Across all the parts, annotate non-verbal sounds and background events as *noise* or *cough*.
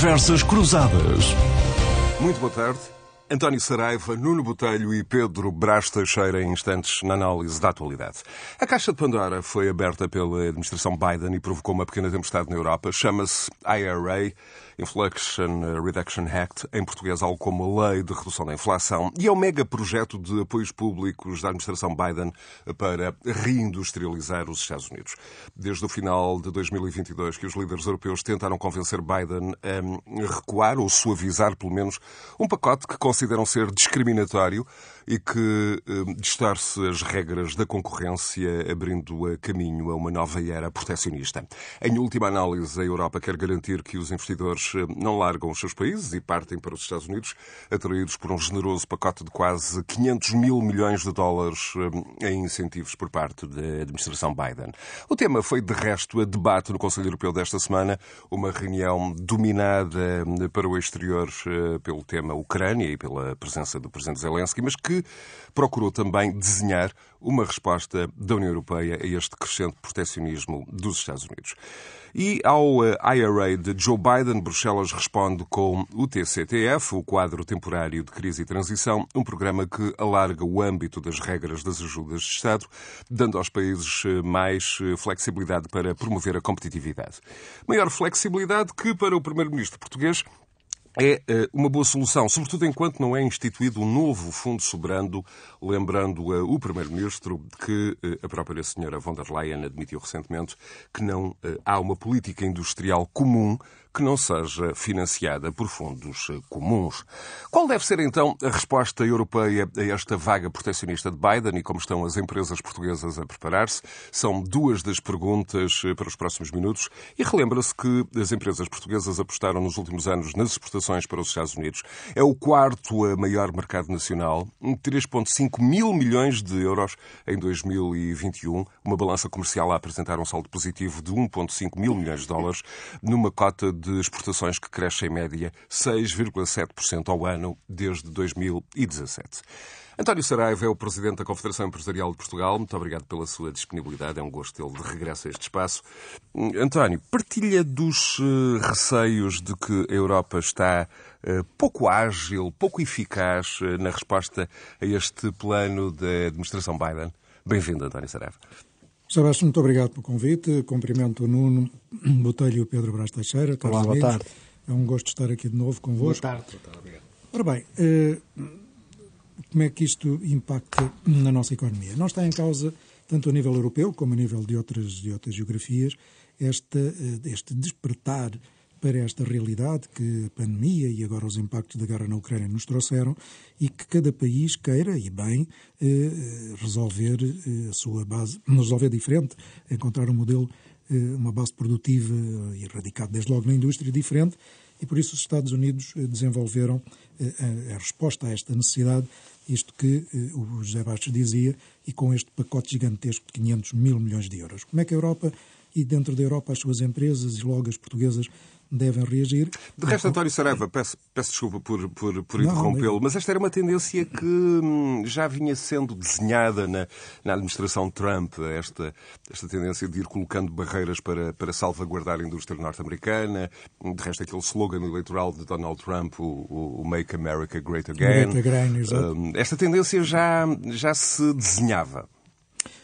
Conversas Cruzadas. Muito boa tarde. António Saraiva, Nuno Botelho e Pedro Brás Teixeira em instantes na análise da atualidade. A Caixa de Pandora foi aberta pela administração Biden e provocou uma pequena tempestade na Europa. Chama-se IRA, Inflation Reduction Act, em português algo como a Lei de Redução da Inflação, e é um mega projeto de apoios públicos da administração Biden para reindustrializar os Estados Unidos. Desde o final de 2022 que os líderes europeus tentaram convencer Biden a recuar ou suavizar, pelo menos, um pacote que consideram ser discriminatório e que eh, distorce as regras da concorrência, abrindo caminho a uma nova era proteccionista. Em última análise, a Europa quer garantir que os investidores eh, não largam os seus países e partem para os Estados Unidos, atraídos por um generoso pacote de quase 500 mil milhões de dólares eh, em incentivos por parte da administração Biden. O tema foi, de resto, a debate no Conselho Europeu desta semana, uma reunião dominada para o exterior pelo tema Ucrânia e pela presença do Presidente Zelensky, mas que procurou também desenhar uma resposta da União Europeia a este crescente proteccionismo dos Estados Unidos. E ao eh, IRA de Joe Biden, Bruxelas responde com o TCTF, o Quadro Temporário de Crise e Transição, um programa que alarga o âmbito das regras das ajudas de Estado, dando aos países eh, mais eh, flexibilidade para promover a competitividade. Maior flexibilidade que, para o Primeiro-Ministro português, é eh, uma boa solução, sobretudo enquanto não é instituído um novo fundo soberano, lembrando eh, o Primeiro-Ministro que eh, a própria senhora von der Leyen admitiu recentemente que não há uma política industrial comum que não seja financiada por fundos comuns. Qual deve ser então a resposta europeia a esta vaga proteccionista de Biden e como estão as empresas portuguesas a preparar-se? São duas das perguntas para os próximos minutos e relembra-se que as empresas portuguesas apostaram nos últimos anos nas exportações para os Estados Unidos. É o quarto maior mercado nacional, 3,5 mil milhões de euros em 2021, uma balança comercial a apresentar um saldo positivo de 1,5 mil milhões de dólares, numa cota de exportações que cresce em média 6,7% ao ano desde 2017. António Saraiva é o Presidente da Confederação Empresarial de Portugal. Muito obrigado pela sua disponibilidade. É um gosto tê-lo de regresso a este espaço. António, partilha dos eh, receios de que a Europa está eh, pouco ágil, pouco eficaz eh, na resposta a este plano da administração Biden? Bem-vindo, António Saraiva. Sebastião, muito obrigado pelo convite. Cumprimento o Nuno Botelho e o Pedro Brás Teixeira. Olá, boa tarde. É um gosto estar aqui de novo convosco. Boa tarde. Boa tarde, obrigado. Ora bem, como é que isto impacta na nossa economia? Não está em causa, tanto a nível europeu como a nível de outras, de outras geografias, eh, este despertar para esta realidade que a pandemia e agora os impactos da guerra na Ucrânia nos trouxeram e que cada país queira, e bem, eh, resolver eh, a sua base, *coughs* resolver diferente, encontrar um modelo, uma base produtiva e radicado desde logo na indústria diferente, e por isso os Estados Unidos desenvolveram a resposta a esta necessidade, isto que o José Bastos dizia, e com este pacote gigantesco de 500 mil milhões de euros. Como é que a Europa e dentro da Europa as suas empresas e logo as portuguesas devem reagir. De resto, António Saraiva, peço, peço desculpa por, por, por interrompê-lo, mas esta era uma tendência que hum, já vinha sendo desenhada na, na administração Trump, esta, esta tendência de ir colocando barreiras para, para salvaguardar a indústria norte-americana. De resto, aquele slogan eleitoral de Donald Trump, o, o Make America Great Again. Great again. Hum, esta tendência já, já se desenhava.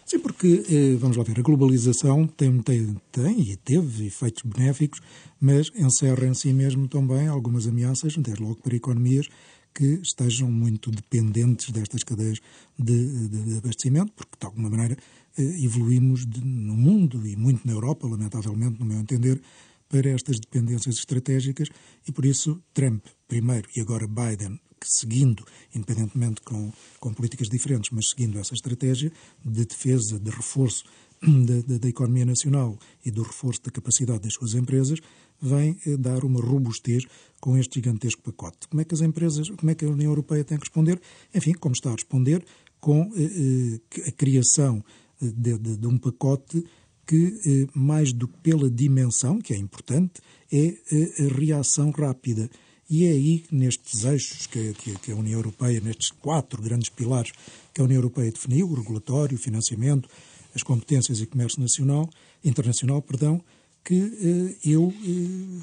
Sim, porque, eh, vamos lá ver, a globalização tem, tem, tem e teve efeitos benéficos, mas encerra em si mesmo também algumas ameaças, desde logo para economias que estejam muito dependentes destas cadeias de, de, de abastecimento, porque de alguma maneira eh, evoluímos de, no mundo e muito na Europa, lamentavelmente, no meu entender, para estas dependências estratégicas e por isso Trump, primeiro, e agora Biden, seguindo, independentemente com, com políticas diferentes, mas seguindo essa estratégia de defesa, de reforço *clears throat* da, da, da economia nacional e do reforço da capacidade das suas empresas, vem eh, dar uma robustez com este gigantesco pacote. Como é que as empresas, como é que a União Europeia tem que responder? Enfim, como está a responder, com eh, eh a criação eh, de, de, de, um pacote que, eh, mais do que pela dimensão, que é importante, é a reação rápida. E é aí, nestes eixos que, que, que, a União Europeia, nestes quatro grandes pilares que a União Europeia definiu, o regulatório, o financiamento, as competências e comércio nacional, internacional, perdão, que eu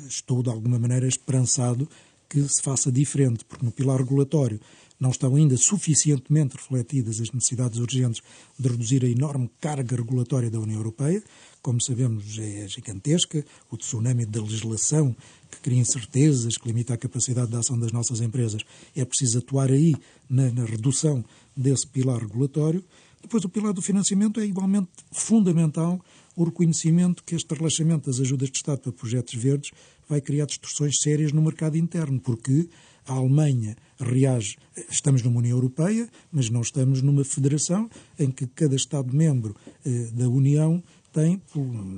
estou, de alguma maneira, esperançado que se faça diferente, porque no pilar regulatório não estão ainda suficientemente refletidas as necessidades urgentes de reduzir a enorme carga regulatória da União Europeia. Como sabemos, é gigantesca. O tsunami da legislação cria incertezas, que limita a capacidade de ação das nossas empresas. É preciso atuar aí na, na redução desse pilar regulatório. Depois, o pilar do financiamento é igualmente fundamental o reconhecimento que este relaxamento das ajudas de Estado para projetos verdes vai criar distorções sérias no mercado interno, porque a Alemanha reage. Estamos numa União Europeia, mas não estamos numa federação em que cada Estado-membro eh, da União tem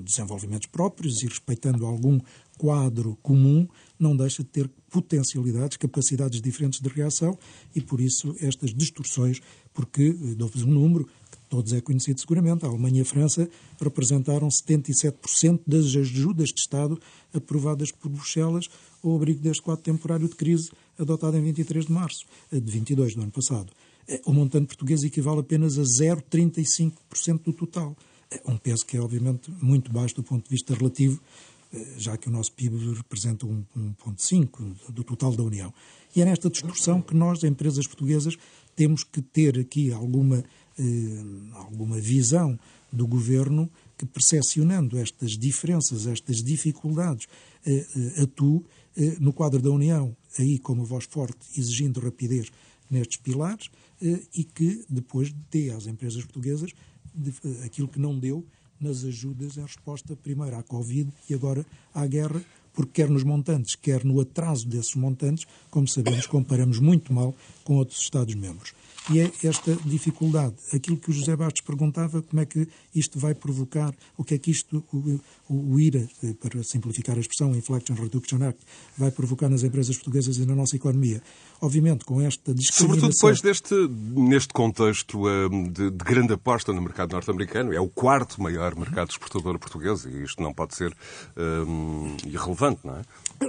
desenvolvimentos próprios e respeitando algum quadro comum, não deixa de ter potencialidades, capacidades diferentes de reação e, por isso, estas distorções, porque, eh, dou-vos um número, que todos é conhecido seguramente, a Alemanha e a França representaram 77% das ajudas de Estado aprovadas por Bruxelas ao abrigo deste quadro temporário de crise adotado em 23 de março eh, de 22 do ano passado. Eh, o montante português equivale apenas a 0,35% do total. Um peso que é, obviamente, muito baixo do ponto de vista relativo, já que o nosso PIB representa 1,5% do total da União. E é nesta distorção que nós, empresas portuguesas, temos que ter aqui alguma, eh, alguma visão do governo que, percepcionando estas diferenças, estas dificuldades, eh, eh, atue eh, no quadro da União, aí como voz forte, exigindo rapidez nestes pilares, eh, e que depois dê às empresas portuguesas aquilo que não deu nas ajudas em resposta primeiro à Covid e agora à guerra, porque quer nos montantes, quer no atraso desses montantes, como sabemos, comparamos muito mal com outros Estados-membros. E é esta dificuldade. Aquilo que o José Bastos perguntava, como é que isto vai provocar, o que é que isto, o, IRA, eh, para simplificar a expressão, Inflation Reduction Act, vai provocar nas empresas portuguesas e na nossa economia. Obviamente, com esta discriminação... Sobretudo depois deste, neste contexto eh, de, de grande aposta no mercado norte-americano, é o quarto maior mercado exportador português e isto não pode ser um, eh, irrelevante, não é?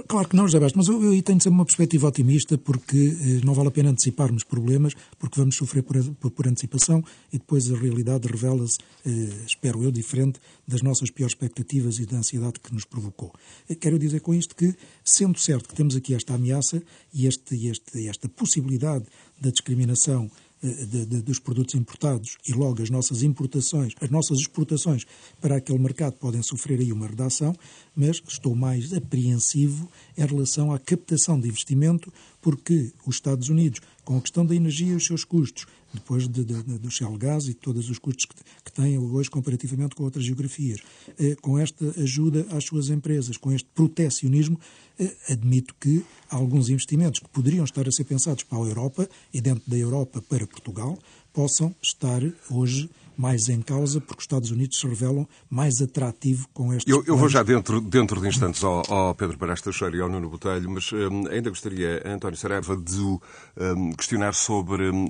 Claro que não, José Bastos, mas eu, eu tenho sempre uma perspectiva otimista porque eh, não vale a pena anteciparmos problemas, porque vamos sofrer por, por, por antecipação e depois a realidade revela-se, eh, espero eu, diferente das nossas piores expectativas e da ansiedade que nos provocou. Eh, quero dizer com isto que, sendo certo que temos aqui esta ameaça e este, este, esta possibilidade da discriminação de, de, dos produtos importados e logo as nossas importações, as nossas exportações para aquele mercado podem sofrer aí uma redação, mas estou mais apreensivo em relação à captação de investimento, porque os Estados Unidos, com a questão da energia e os seus custos, depois de, de, de, do Shell Gas e todos os custos que, que têm hoje comparativamente com outras geografias. Eh, com esta ajuda às suas empresas, com este protecionismo, eh, admito que alguns investimentos que poderiam estar a ser pensados para a Europa e dentro da Europa para Portugal possam estar hoje mais em causa, porque os Estados Unidos se revelam mais atrativo com estes Eu, eu vou já dentro, dentro de instantes ao, ao Pedro Parás Teixeira e ao Nuno Botelho, mas um, ainda gostaria, António Saraiva, de um, questionar sobre um,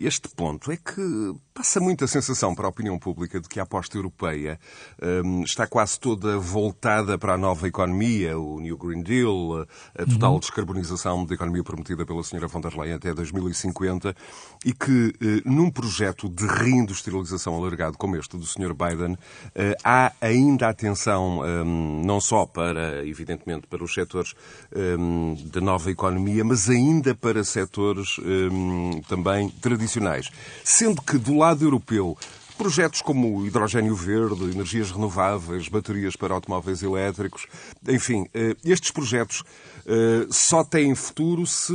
este ponto. É que passa muita sensação para a opinião pública de que a aposta europeia um, está quase toda voltada para a nova economia, o New Green Deal, a total uhum. descarbonização da economia prometida pela senhora von der Leyen até 2050 e que, uh, num projeto de reindustrialização alargado como este do Sr. Biden, eh, há ainda atenção ehm, não só para, evidentemente, para os setores ehm, da nova economia, mas ainda para setores ehm, também tradicionais. Sendo que do lado europeu Projetos como hidrogênio verde, energias renováveis, baterias para automóveis elétricos, enfim, eh, estes projetos só têm futuro se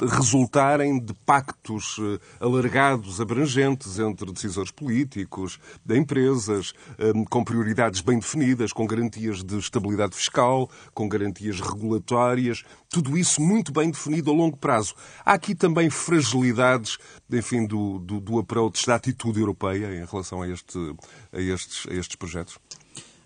resultarem de pactos eh, alargados, abrangentes entre decisores políticos, de empresas, com prioridades bem definidas, com garantias de estabilidade fiscal, com garantias regulatórias, tudo isso muito bem definido a longo prazo. Há aqui também fragilidades, enfim, do, do, do approach, da atitude europeia em relação a, este, a, estes, a estes projetos?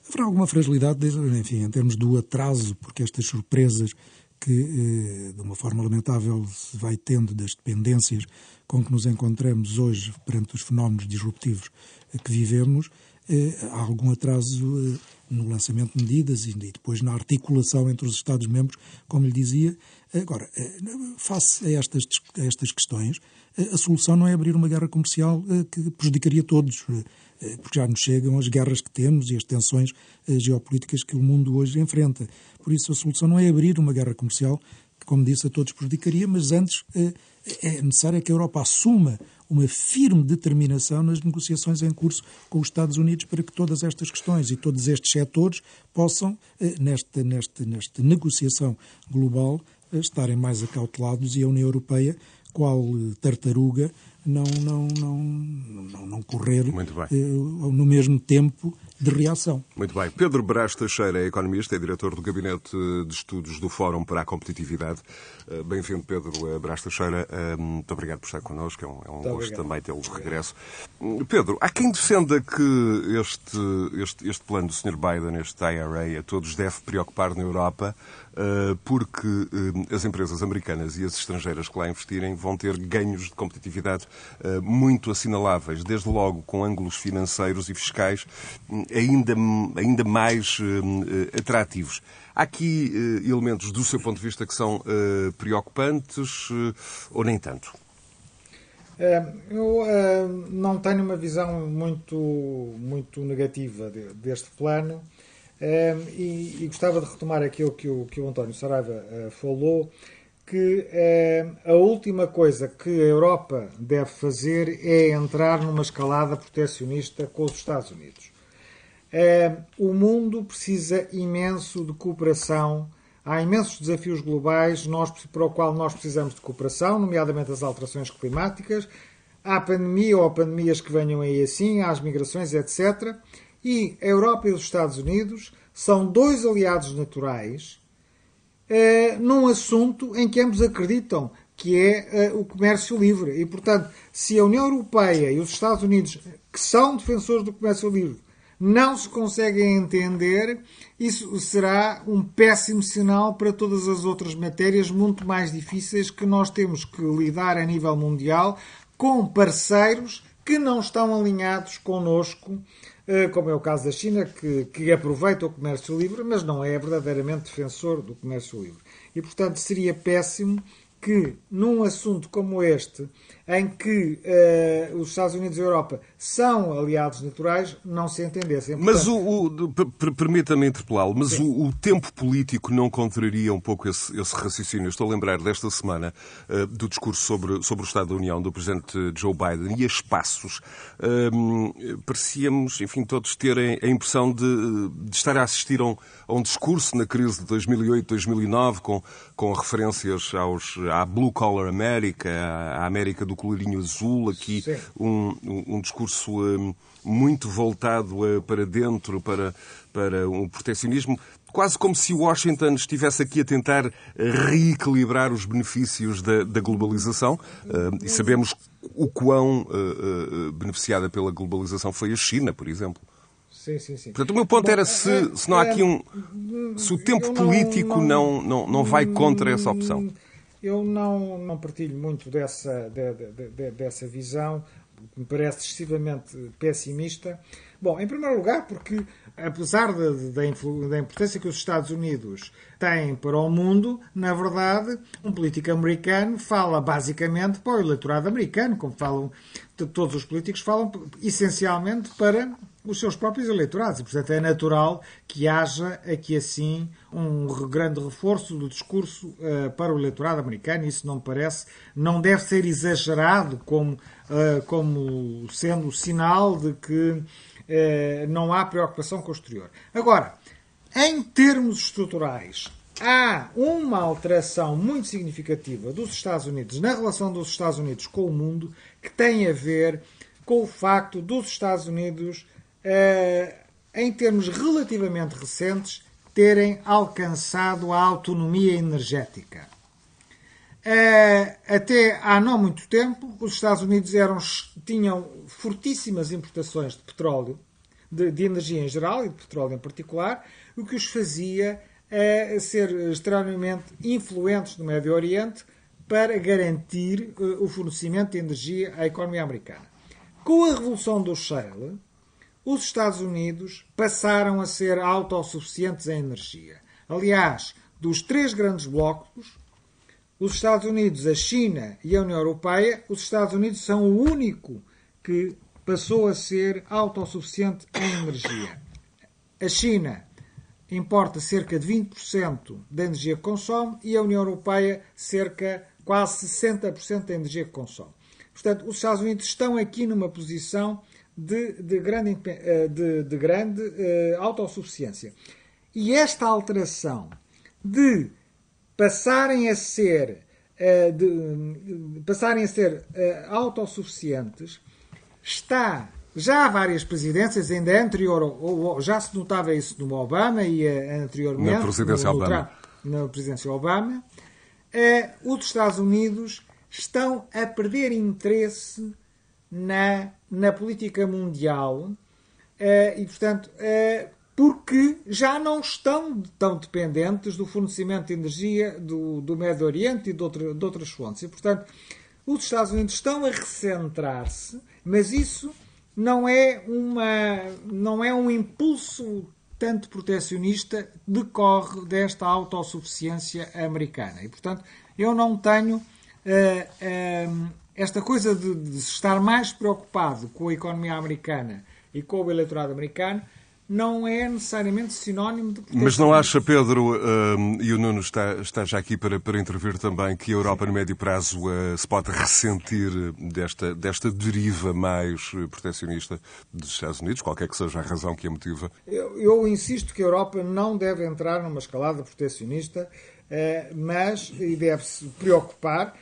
Haverá alguma fragilidade, enfim, em termos do atraso, porque estas surpresas que, eh, de uma forma lamentável, se vai tendo das dependências com que nos encontramos hoje perante os fenómenos disruptivos que vivemos, há algum atraso no lançamento de medidas e depois na articulação entre os Estados-membros, como lhe dizia. Agora, face a estas, a estas questões, a solução não é abrir uma guerra comercial que prejudicaria todos, porque já nos chegam as guerras que temos e as tensões geopolíticas que o mundo hoje enfrenta. Por isso, a solução não é abrir uma guerra comercial, que, como disse, a todos prejudicaria, mas antes é necessário que a Europa assuma uma firme determinação nas negociações em curso com os Estados Unidos para que todas estas questões e todos estes setores possam, eh, nesta, nesta, nesta negociação global, eh, estarem mais acautelados e a União Europeia, qual eh, tartaruga, não, não, não, não, não correr no mesmo tempo de reação. Muito bem. Pedro Brás Teixeira é economista, é diretor do Gabinete de Estudos do Fórum para a Competitividade. Eh, bem-vindo, Pedro eh, Brás Teixeira. Eh, muito obrigado por estar connosco. É um, é um gosto obrigado. também tê-lo de regresso. Pedro, há quem defenda que este, este, este plano do Sr. Biden, este IRA, a todos deve preocupar na Europa porque as empresas americanas e as estrangeiras que lá investirem vão ter ganhos de competitividade muito assinaláveis, desde logo com ângulos financeiros e fiscais ainda, ainda mais atrativos. Há aqui elementos, do seu ponto de vista, que são preocupantes ou nem tanto? Eu não tenho uma visão muito, muito negativa deste plano e, e gostava de retomar aquilo que o, que o António Saraiva falou, que a última coisa que a Europa deve fazer é entrar numa escalada proteccionista com os Estados Unidos. Uh, o mundo precisa imenso de cooperação. Há imensos desafios globais nós, para o qual nós precisamos de cooperação, nomeadamente as alterações climáticas. Há pandemia ou pandemias que venham aí assim, há as migrações, etc. E a Europa e os Estados Unidos são dois aliados naturais uh, num assunto em que ambos acreditam, que é uh, o comércio livre. E, portanto, se a União Europeia e os Estados Unidos, que são defensores do comércio livre, não se conseguem entender, isso será um péssimo sinal para todas as outras matérias muito mais difíceis que nós temos que lidar a nível mundial com parceiros que não estão alinhados connosco, eh, como é o caso da China, que, que aproveita o comércio livre, mas não é verdadeiramente defensor do comércio livre. E, portanto, seria péssimo que, num assunto como este, em que uh, os Estados Unidos e a Europa são aliados naturais, não se entendessem. Portanto... Mas o, o permita-me interpelá-lo, mas o, o, tempo político não contraria um pouco esse, esse raciocínio? Estou a lembrar desta semana uh, do discurso sobre, sobre o Estado da União do Presidente Joe Biden e a espaços. Uh, parecíamos, enfim, todos terem a impressão de, de estar a assistir a um, a um, discurso na crise de 2008-2009 com, com referências aos, à Blue Collar America, à América do colarinho azul, aqui um, um, discurso um, muito voltado uh, para dentro, para, para um proteccionismo, quase como se Washington estivesse aqui a tentar reequilibrar os benefícios da, da globalização. Uh, e sabemos o quão uh, beneficiada pela globalização foi a China, por exemplo. Sim, sim, sim. Portanto, o meu ponto Bom, era se, é, se não há aqui um. Se o tempo político não, não, não vai contra essa opção. Eu não, não partilho muito dessa, de, de, de, dessa visão, que me parece excessivamente pessimista. Bom, em primeiro lugar, porque apesar da importância que os Estados Unidos têm para o mundo, na verdade, um político americano fala basicamente para o eleitorado americano, como falam todos os políticos, falam essencialmente para os seus próprios eleitorados. E, portanto, é natural que haja aqui assim um grande reforço do discurso uh, para o eleitorado americano. Isso não me parece, não deve ser exagerado como, uh, como sendo sinal de que uh, não há preocupação com o exterior. Agora, em termos estruturais, há uma alteração muito significativa dos Estados Unidos na relação dos Estados Unidos com o mundo que tem a ver com o facto dos Estados Unidos em termos relativamente recentes, terem alcançado a autonomia energética. Eh, até há não muito tempo, os Estados Unidos eram, tinham fortíssimas importações de petróleo, de, de, energia em geral e de petróleo em particular, o que os fazia uh, ser extremamente influentes no Médio Oriente para garantir o fornecimento de energia à economia americana. Com a revolução do shale, os Estados Unidos passaram a ser autossuficientes em energia. Aliás, dos três grandes blocos, os Estados Unidos, a China e a União Europeia, os Estados Unidos são o único que passou a ser autossuficiente em energia. A China importa cerca de 20% da energia que consome e a União Europeia cerca quase 60% da energia que consome. Portanto, os Estados Unidos estão aqui numa posição de, de grande, eh, de, de grande uh, autossuficiência. E esta alteração de passarem a ser, uh, de, passarem a ser uh, autossuficientes está já há várias presidências, ainda anterior, ou, já se notava isso no Obama e anteriormente na presidência no, no, Obama. Na presidência Obama. Uh, os Estados Unidos estão a perder interesse na, na política mundial uh, e, portanto, uh, porque já não estão tão dependentes do fornecimento de energia do, do Médio Oriente e de, outra, de outras fontes. E, portanto, os Estados Unidos estão a recentrar-se, mas isso não é, uma, não é um impulso tanto protecionista, decorre desta autossuficiência americana. E, portanto, eu não tenho uh, esta coisa de, de, estar mais preocupado com a economia americana e com o eleitorado americano não é necessariamente sinónimo de Mas não acha, Pedro, uh, e o Nuno está, está já aqui para, para intervir também, que a Europa, no médio prazo, uh, se pode ressentir desta, desta deriva mais protecionista dos Estados Unidos, qualquer que seja a razão que a motiva? Eu, eu insisto que a Europa não deve entrar numa escalada protecionista, uh, mas e deve se preocupar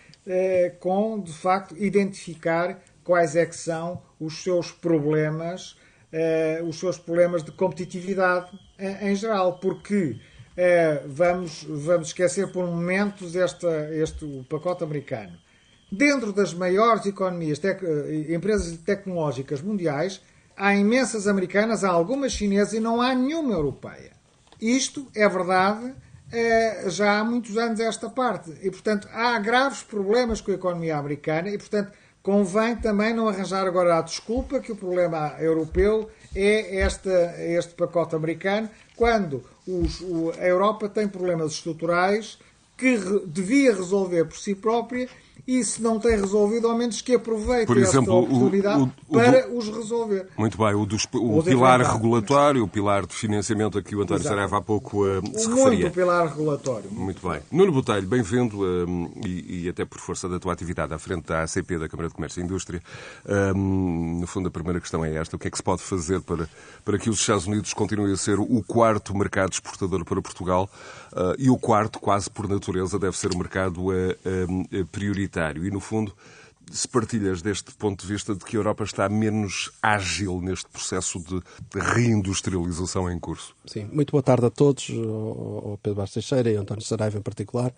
com, de facto, identificar quais é que são os seus problemas uh, os seus problemas de competitividade em, em geral, porque uh, vamos, vamos esquecer por momentos esta, este o pacote americano. Dentro das maiores economias, eh, empresas tecnológicas mundiais, há imensas americanas, há algumas chinesas e não há nenhuma europeia. Isto é verdade já há muitos anos esta parte. E, portanto, há graves problemas com a economia americana e, portanto, Convém também não arranjar agora a desculpa que o problema europeu é este, este pacote americano, quando os, o, a Europa tem problemas estruturais que re, devia resolver por si própria e se não tem resolvido, ao menos que aproveite Por exemplo, esta oportunidade o, o, para os resolver. Muito bem, o, dos, o pilar regulatório, o pilar de financiamento a que o António Exato. Saraiva há pouco uh, se Muito referia. Muito pilar regulatório. Muito bem. Nuno Botelho, bem-vindo uh, e, e, até por força da tua atividade à frente da ACP, da Câmara de Comércio e Indústria. Um, no fundo, a primeira questão é esta. O que é que se pode fazer para, para que os Estados Unidos continuem a ser o quarto mercado exportador para Portugal uh, e o quarto, quase por natureza, deve ser o mercado prioritário? E, no fundo, se partilhas deste ponto de vista de que a Europa está menos ágil neste processo de, reindustrialização em curso. Sim, muito boa tarde a todos, ao Pedro Bastos Teixeira e António Saraiva em particular,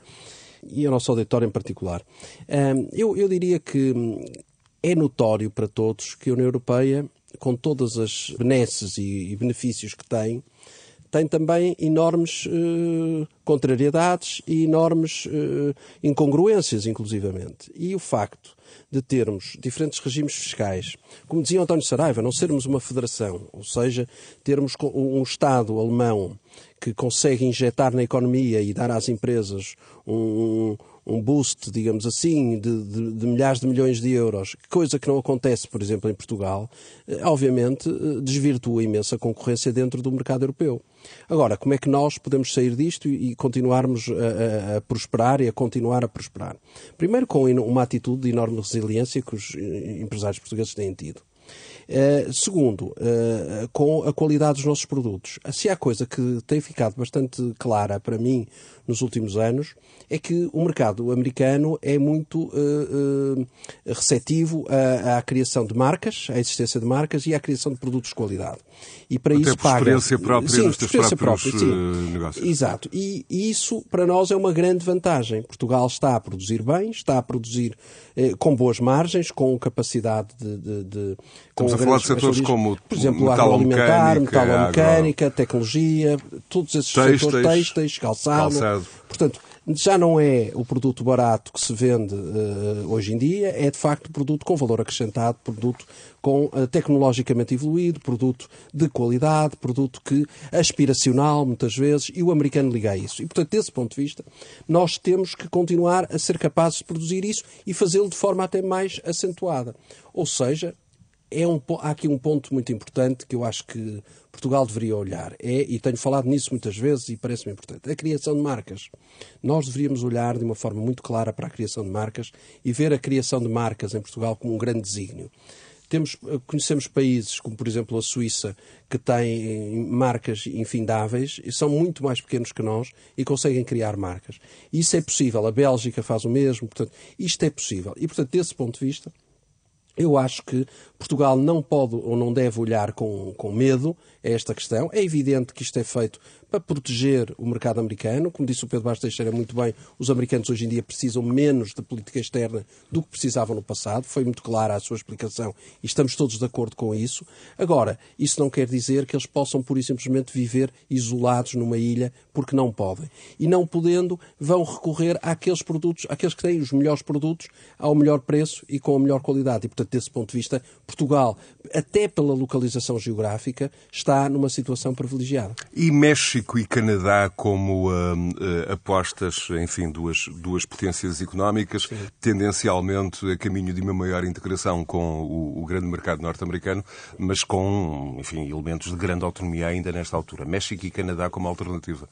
e ao nosso auditório em particular. Eu, eu diria que é notório para todos que a União Europeia, com todas as benesses e benefícios que tem, tem também enormes eh, contrariedades e enormes eh, incongruências, inclusivamente. E o facto de termos diferentes regimes fiscais, como dizia António Saraiva, não sermos uma federação, ou seja, termos um Estado alemão que consegue injetar na economia e dar às empresas um, um boost, digamos assim, de, de, de, milhares de milhões de euros, coisa que não acontece, por exemplo, em Portugal, eh, obviamente eh, desvirtua imenso a concorrência dentro do mercado europeu. Agora, como é que nós podemos sair disto e continuarmos a, a, a prosperar e a continuar a prosperar? Primeiro, com uma atitude de enorme resiliência que os eh, empresários portugueses têm tido. Uh, segundo, uh, com a qualidade dos nossos produtos. Se há coisa que tem ficado bastante clara para mim nos últimos anos é que o mercado americano é muito uh, uh, receptivo à, à, criação de marcas, à existência de marcas e à criação de produtos de qualidade. E para Até isso por paga. experiência própria sim, nos teus próprios própria, sim. negócios. Exato. E, e, isso para nós é uma grande vantagem. Portugal está a produzir bem, está a produzir eh, com boas margens, com capacidade de. de, de Estamos a falar de setores como por exemplo, agroalimentar, metalomecânica, agro... tecnologia, todos esses têxteis, setores, têxteis, calçado. calçado. Portanto, já não é o produto barato que se vende uh, hoje em dia, é de facto produto com valor acrescentado, produto com uh, tecnologicamente evoluído, produto de qualidade, produto que aspiracional muitas vezes, e o americano liga a isso. E portanto, desse ponto de vista, nós temos que continuar a ser capazes de produzir isso e fazê-lo de forma até mais acentuada. Ou seja, é um, há aqui um ponto muito importante que eu acho que Portugal deveria olhar. É, e tenho falado nisso muitas vezes e parece-me importante, a criação de marcas. Nós deveríamos olhar de uma forma muito clara para a criação de marcas e ver a criação de marcas em Portugal como um grande desígnio. Temos, conhecemos países como, por exemplo, a Suíça, que têm marcas infindáveis e são muito mais pequenos que nós e conseguem criar marcas. Isso é possível. A Bélgica faz o mesmo. Portanto, isto é possível. E, portanto, desse ponto de vista, eu acho que Portugal não pode ou não deve olhar com, com medo a esta questão. É evidente que isto é feito para proteger o mercado americano. Como disse o Pedro Bastos Teixeira muito bem, os americanos hoje em dia precisam menos de política externa do que precisavam no passado. Foi muito clara a sua explicação e estamos todos de acordo com isso. Agora, isso não quer dizer que eles possam pura e simplesmente viver isolados numa ilha porque não podem. E não podendo, vão recorrer àqueles produtos, àqueles que têm os melhores produtos ao melhor preço e com a melhor qualidade. E, portanto, desse ponto de vista, Portugal, até pela localização geográfica, está numa situação privilegiada. E México e Canadá como uh, uh, apostas, enfim, duas, duas potências económicas, Sim. tendencialmente a caminho de uma maior integração com o, o grande mercado norte-americano, mas com, enfim, elementos de grande autonomia ainda nesta altura. México e Canadá como alternativa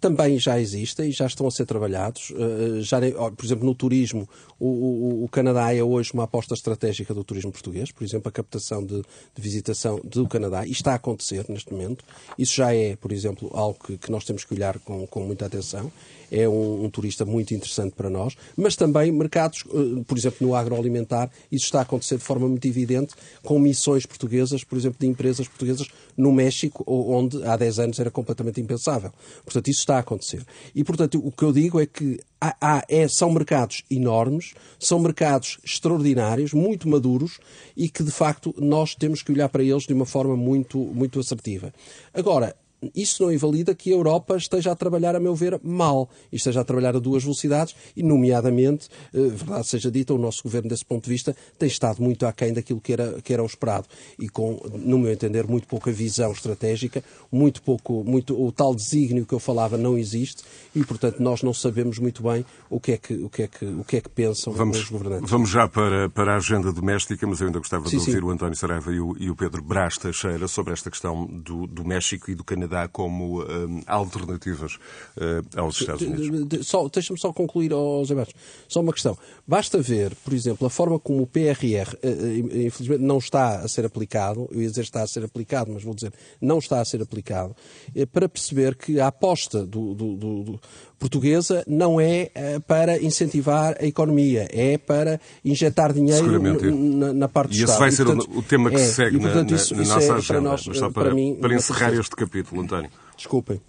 também já existem e já estão a ser trabalhados. Eh, já, por exemplo, no turismo, o, o, o, Canadá é hoje uma aposta estratégica do turismo português. Por exemplo, a captação de, de visitação do Canadá. E está a acontecer neste momento. Isso já é, por exemplo, algo que, que nós temos que olhar com, com muita atenção é um, um, turista muito interessante para nós, mas também mercados, eh, por exemplo, no agroalimentar, isso está a acontecer de forma muito evidente, com missões portuguesas, por exemplo, de empresas portuguesas no México, onde há 10 anos era completamente impensável. Portanto, isso está a acontecer. E, portanto, o que eu digo é que há, há, é, são mercados enormes, são mercados extraordinários, muito maduros e que, de facto, nós temos que olhar para eles de uma forma muito, muito assertiva. Agora, isso não invalida que a Europa esteja a trabalhar, a meu ver, mal. E esteja a trabalhar a duas velocidades e, nomeadamente, eh, verdade seja dita, o nosso governo, desse ponto de vista, tem estado muito aquém daquilo que era, que era o esperado. E com, no meu entender, muito pouca visão estratégica, muito pouco, muito, o tal desígnio que eu falava não existe e, portanto, nós não sabemos muito bem o que é que, o que, é que, o que, é que pensam vamos, os governantes. Vamos já para, para a agenda doméstica, mas eu ainda gostava sim, de ouvir sim. o António Saraiva e o, e o Pedro Brás Teixeira sobre esta questão do, do México e do Canadá Canadá como um, alternativas uh, aos Estados Unidos. Só, Deixa-me só concluir, oh, José Bastos. Só uma questão. Basta ver, por exemplo, a forma como o PRR, uh, uh, infelizmente, não está a ser aplicado, eu ia dizer está a ser aplicado, mas vou dizer não está a ser aplicado, eh, para perceber que a aposta do, do, do, do portuguesa não é para incentivar a economia, é para injetar dinheiro na, na, parte do e Estado. E esse vai ser portanto, o tema que é, segue e, portanto, na, isso, na, nossa é agenda. Para, nós, para, para, mim, para encerrar este capítulo, António. Desculpem.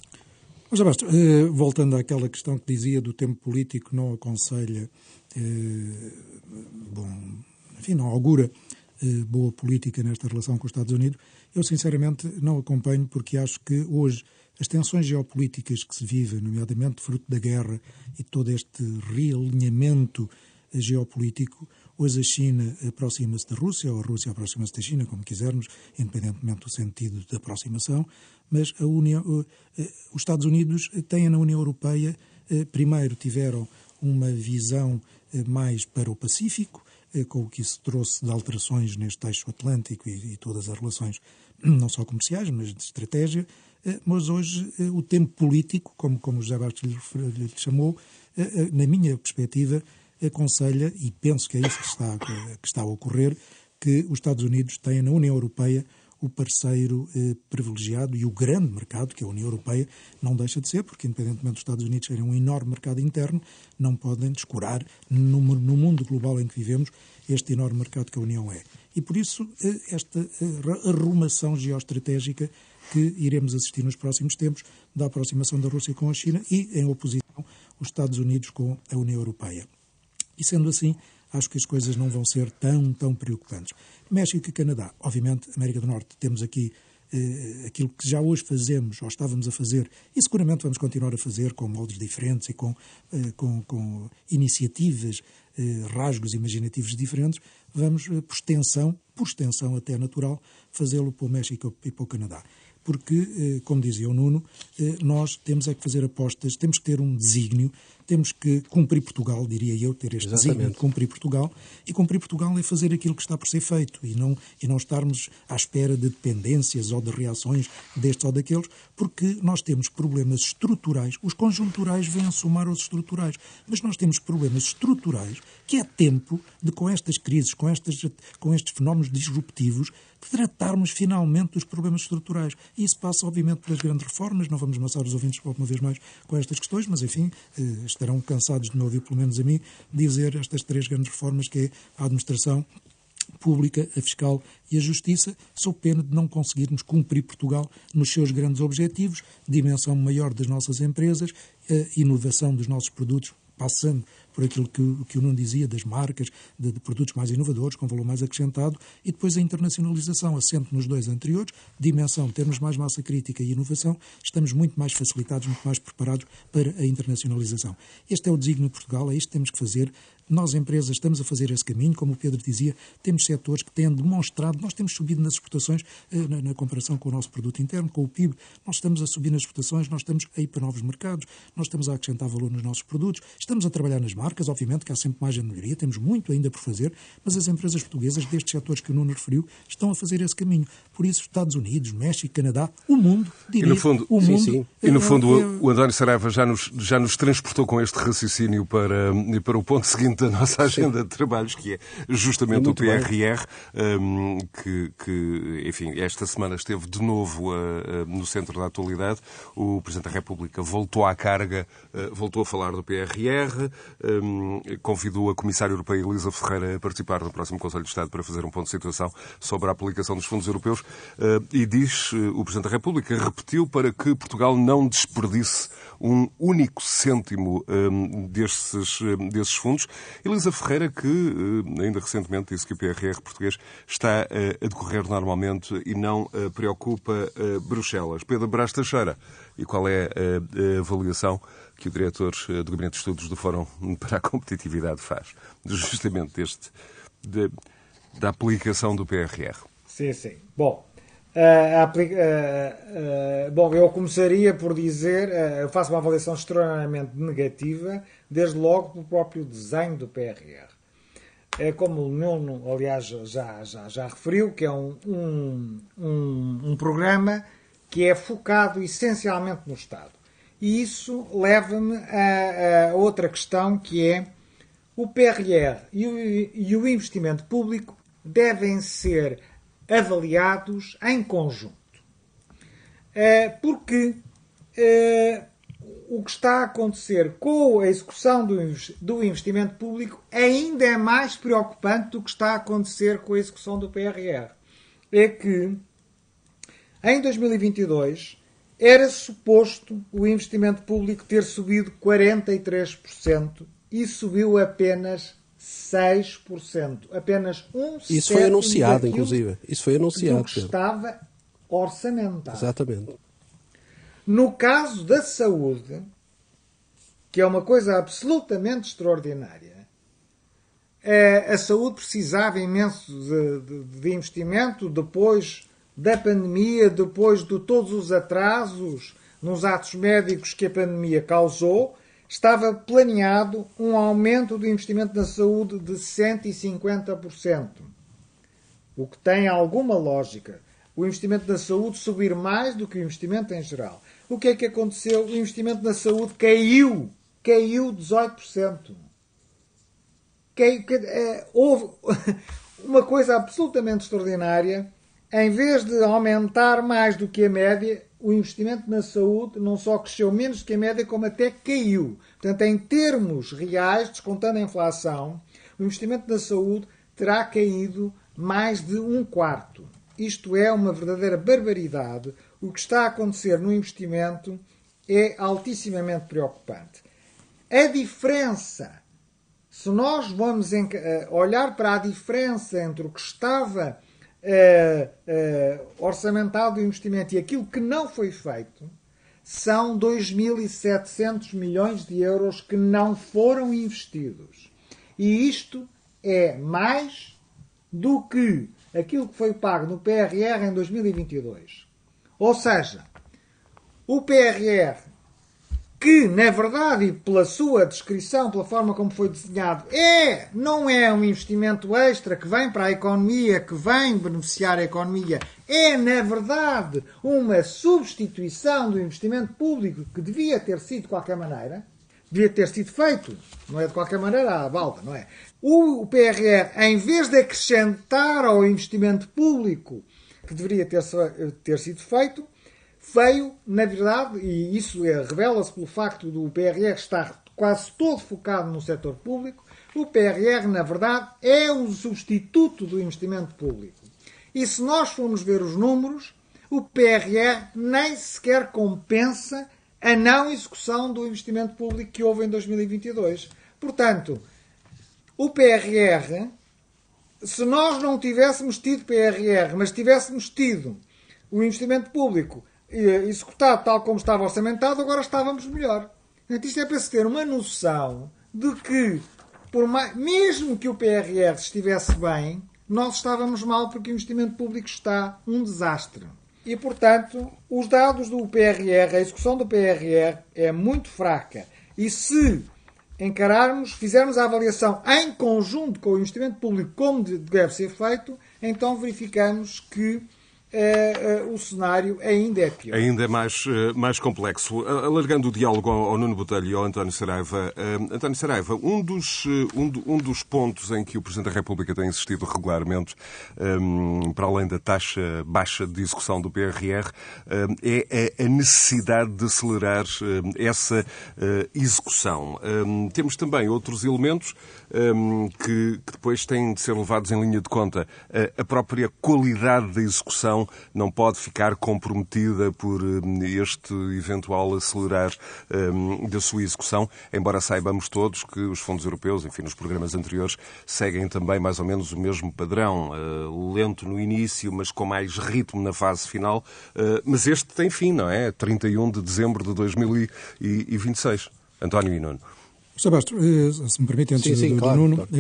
Mas, Abasto, eh, voltando àquela questão que dizia do tempo político, não aconselha, eh, bom, enfim, não augura eh, boa política nesta relação com os Estados Unidos. Eu, sinceramente, não acompanho porque acho que hoje as tensões geopolíticas que se vivem, nomeadamente fruto da guerra e todo este realinhamento geopolítico, Hoje a China aproxima-se da Rússia, ou a Rússia aproxima-se da China, como quisermos, independentemente do sentido da aproximação, mas União, eh, eh, os Estados Unidos têm na União Europeia, eh, primeiro tiveram uma visão mais para o Pacífico, com o que isso trouxe de alterações neste eixo atlântico e, e todas as relações, não só comerciais, mas de estratégia, mas hoje o tempo político, como, como José Bastos lhe, lhe chamou, na minha perspectiva, aconselha, e penso que é isso que está, que está a ocorrer, que os Estados Unidos têm na União Europeia o parceiro eh, privilegiado e o grande mercado que a União Europeia não deixa de ser, porque independentemente dos Estados Unidos serem um enorme mercado interno, não podem descurar no, no mundo global em que vivemos este enorme mercado que a União é. E por isso eh, esta eh, arrumação geoestratégica que iremos assistir nos próximos tempos da aproximação da Rússia com a China e, em oposição, os Estados Unidos com a União Europeia. E sendo assim, acho que as coisas não vão ser tão, tão preocupantes. México e Canadá, obviamente, América do Norte, temos aqui eh, aquilo que já hoje fazemos ou estávamos a fazer, e seguramente vamos continuar a fazer com moldes diferentes e com, eh, com, com iniciativas, eh, rasgos imaginativos diferentes, vamos, eh, por extensão, por extensão até natural, fazê-lo para o México e para o Canadá porque, eh, como dizia o Nuno, eh, nós temos é que fazer apostas, temos que ter um desígnio, temos que cumprir Portugal, diria eu, ter este Exatamente. desígnio de cumprir Portugal, e cumprir Portugal é fazer aquilo que está por ser feito e não, e não estarmos à espera de dependências ou de reações destes ou daqueles, porque nós temos problemas estruturais, os conjunturais vêm somar aos estruturais, mas nós temos problemas estruturais que é tempo de, com estas crises, com, estas, com estes fenómenos disruptivos, tratarmos finalmente dos problemas estruturais. E isso passa, obviamente, pelas grandes reformas. Não vamos amassar os ouvintes uma vez mais com estas questões, mas, enfim, eh, estarão cansados de me ouvir, pelo menos a mim, dizer estas três grandes reformas que é a administração pública, a fiscal e a justiça, sob pena de não conseguirmos cumprir Portugal nos seus grandes objetivos, dimensão maior das nossas empresas, inovação dos nossos produtos, passando por aquilo que, que o Nuno dizia, das marcas, de, de, produtos mais inovadores, com valor mais acrescentado, e depois a internacionalização, assente nos dois anteriores, dimensão, termos mais massa crítica e inovação, estamos muito mais facilitados, muito mais preparados para a internacionalização. Este é o desígnio de Portugal, é isto que temos que fazer. Nós, empresas, estamos a fazer esse caminho, como o Pedro dizia, temos setores que têm demonstrado, nós temos subido nas exportações, eh, na, na, comparação com o nosso produto interno, com o PIB, nós estamos a subir nas exportações, nós estamos a ir para novos mercados, nós estamos a acrescentar valor nos nossos produtos, estamos a trabalhar nas marcas, obviamente que há sempre mais de melhoria, temos muito ainda por fazer, mas as empresas portuguesas destes setores que o Nuno referiu estão a fazer esse caminho. Por isso, Estados Unidos, México, Canadá, o mundo, diria, e no fundo, o sim, mundo, sim. E no fundo, é, o António Saraiva já nos, já nos transportou com este raciocínio para, para o ponto seguinte da nossa agenda de trabalhos, que é justamente o PRR, um, que, que, enfim, esta semana esteve de novo uh, uh, no centro da atualidade. O Presidente da República voltou à carga, uh, voltou a falar do PRR, um, convidou a Comissária Europeia Elisa Ferreira a participar no próximo Conselho de Estado para fazer um ponto de situação sobre a aplicação dos fundos europeus e diz, o Presidente da República repetiu para que Portugal não desperdice um único cêntimo um, desses, desses fundos. Elisa Ferreira, que ainda recentemente disse que o PRR português está a decorrer normalmente e não preocupa Bruxelas. Pedro Brás Teixeira, e qual é a avaliação que o diretor do Gabinete de Estudos do Fórum *laughs* para a Competitividade faz, justamente deste, de, da aplicação do PRR? Sim, sim. Bom, Uh, uh, uh, bom, eu começaria por dizer, eu faço uma avaliação extremamente negativa, desde logo pelo próprio desenho do PRR. É como o Nuno, aliás, já, já, já referiu, que é um, um, um, um programa que é focado essencialmente no Estado. E isso leva-me a, a, outra questão que é o PRR e o, e o investimento público devem ser avaliados em conjunto. Porque o que está a acontecer com a execução do investimento público ainda é mais preocupante do que está a acontecer com a execução do PRR. É que em 2022 era suposto o investimento público ter subido 43% e subiu apenas 6%. Apenas um Isso foi anunciado, inclusive. Isso foi anunciado. Do que estava orçamentado. Exatamente. No caso da saúde, que é uma coisa absolutamente extraordinária, a saúde precisava imenso de, de, de investimento depois da pandemia, depois de todos os atrasos nos atos médicos que a pandemia causou, estava planeado um aumento do investimento na saúde de 150%. O que tem alguma lógica. O investimento na saúde subir mais do que o investimento em geral. O que é que aconteceu? O investimento na saúde caiu. Caiu 18%. Caiu, é, houve *laughs* uma coisa absolutamente extraordinária. Em vez de aumentar mais do que a média, o investimento na saúde não só cresceu menos do que a média, como até caiu. Portanto, em termos reais, descontando a inflação, o investimento na saúde terá caído mais de um quarto. Isto é uma verdadeira barbaridade. O que está a acontecer no investimento é altissimamente preocupante. A diferença, se nós vamos olhar para a diferença entre o que estava eh, eh, orçamentado do investimento e aquilo que não foi feito, são 2.700 milhões de euros que não foram investidos. E isto é mais do que aquilo que foi pago no PRR em 2022. Ou seja, o PRR que, na verdade, pela sua descrição, pela forma como foi desenhado, é, não é um investimento extra que vem para a economia, que vem beneficiar a economia, é, na verdade, uma substituição do investimento público que devia ter sido de qualquer maneira, devia ter sido feito, não é de qualquer maneira à balda, não é? O PRR, em vez de acrescentar ao investimento público que deveria ter, ter sido feito, veio, na verdade, e isso é, revela-se pelo facto do PRR estar quase todo focado no setor público, o PRR, na verdade, é o substituto do investimento público. E se nós formos ver os números, o PRR nem sequer compensa a não execução do investimento público que houve em 2022. Portanto, o PRR, se nós não tivéssemos tido PRR, mas tivéssemos tido o investimento público executado tal como estava orçamentado, agora estávamos melhor. Portanto, isto é para se ter uma noção de que, por mais, mesmo que o PRR estivesse bem, nós estávamos mal porque o investimento público está um desastre. E, portanto, os dados do PRR, a execução do PRR é muito fraca. E se encararmos, fizermos a avaliação em conjunto com o investimento público como deve ser feito, então verificamos que Uh, uh, o cenário ainda é pior. Ainda é mais, uh, mais complexo. Alargando o diálogo ao, Nuno Botelho e ao António Saraiva, António Saraiva, um dos, um, um, dos pontos em que o Presidente da República tem insistido regularmente, um, para além da taxa baixa de execução do PRR, é a necessidade de acelerar essa execução. temos também outros elementos que, que, depois têm de ser levados em linha de conta. a própria qualidade da execução não pode ficar comprometida por hum, este eventual acelerar hum, da sua execução, embora saibamos todos que os fundos europeus, enfim, nos programas anteriores, seguem também mais ou menos o mesmo padrão, uh, lento no início, mas com mais ritmo na fase final. Uh, mas este tem fim, não é? 31 de dezembro de 2026. António e Nuno. Sebastião, eh, se me permite, antes sim, sim, do, claro, Nuno, claro.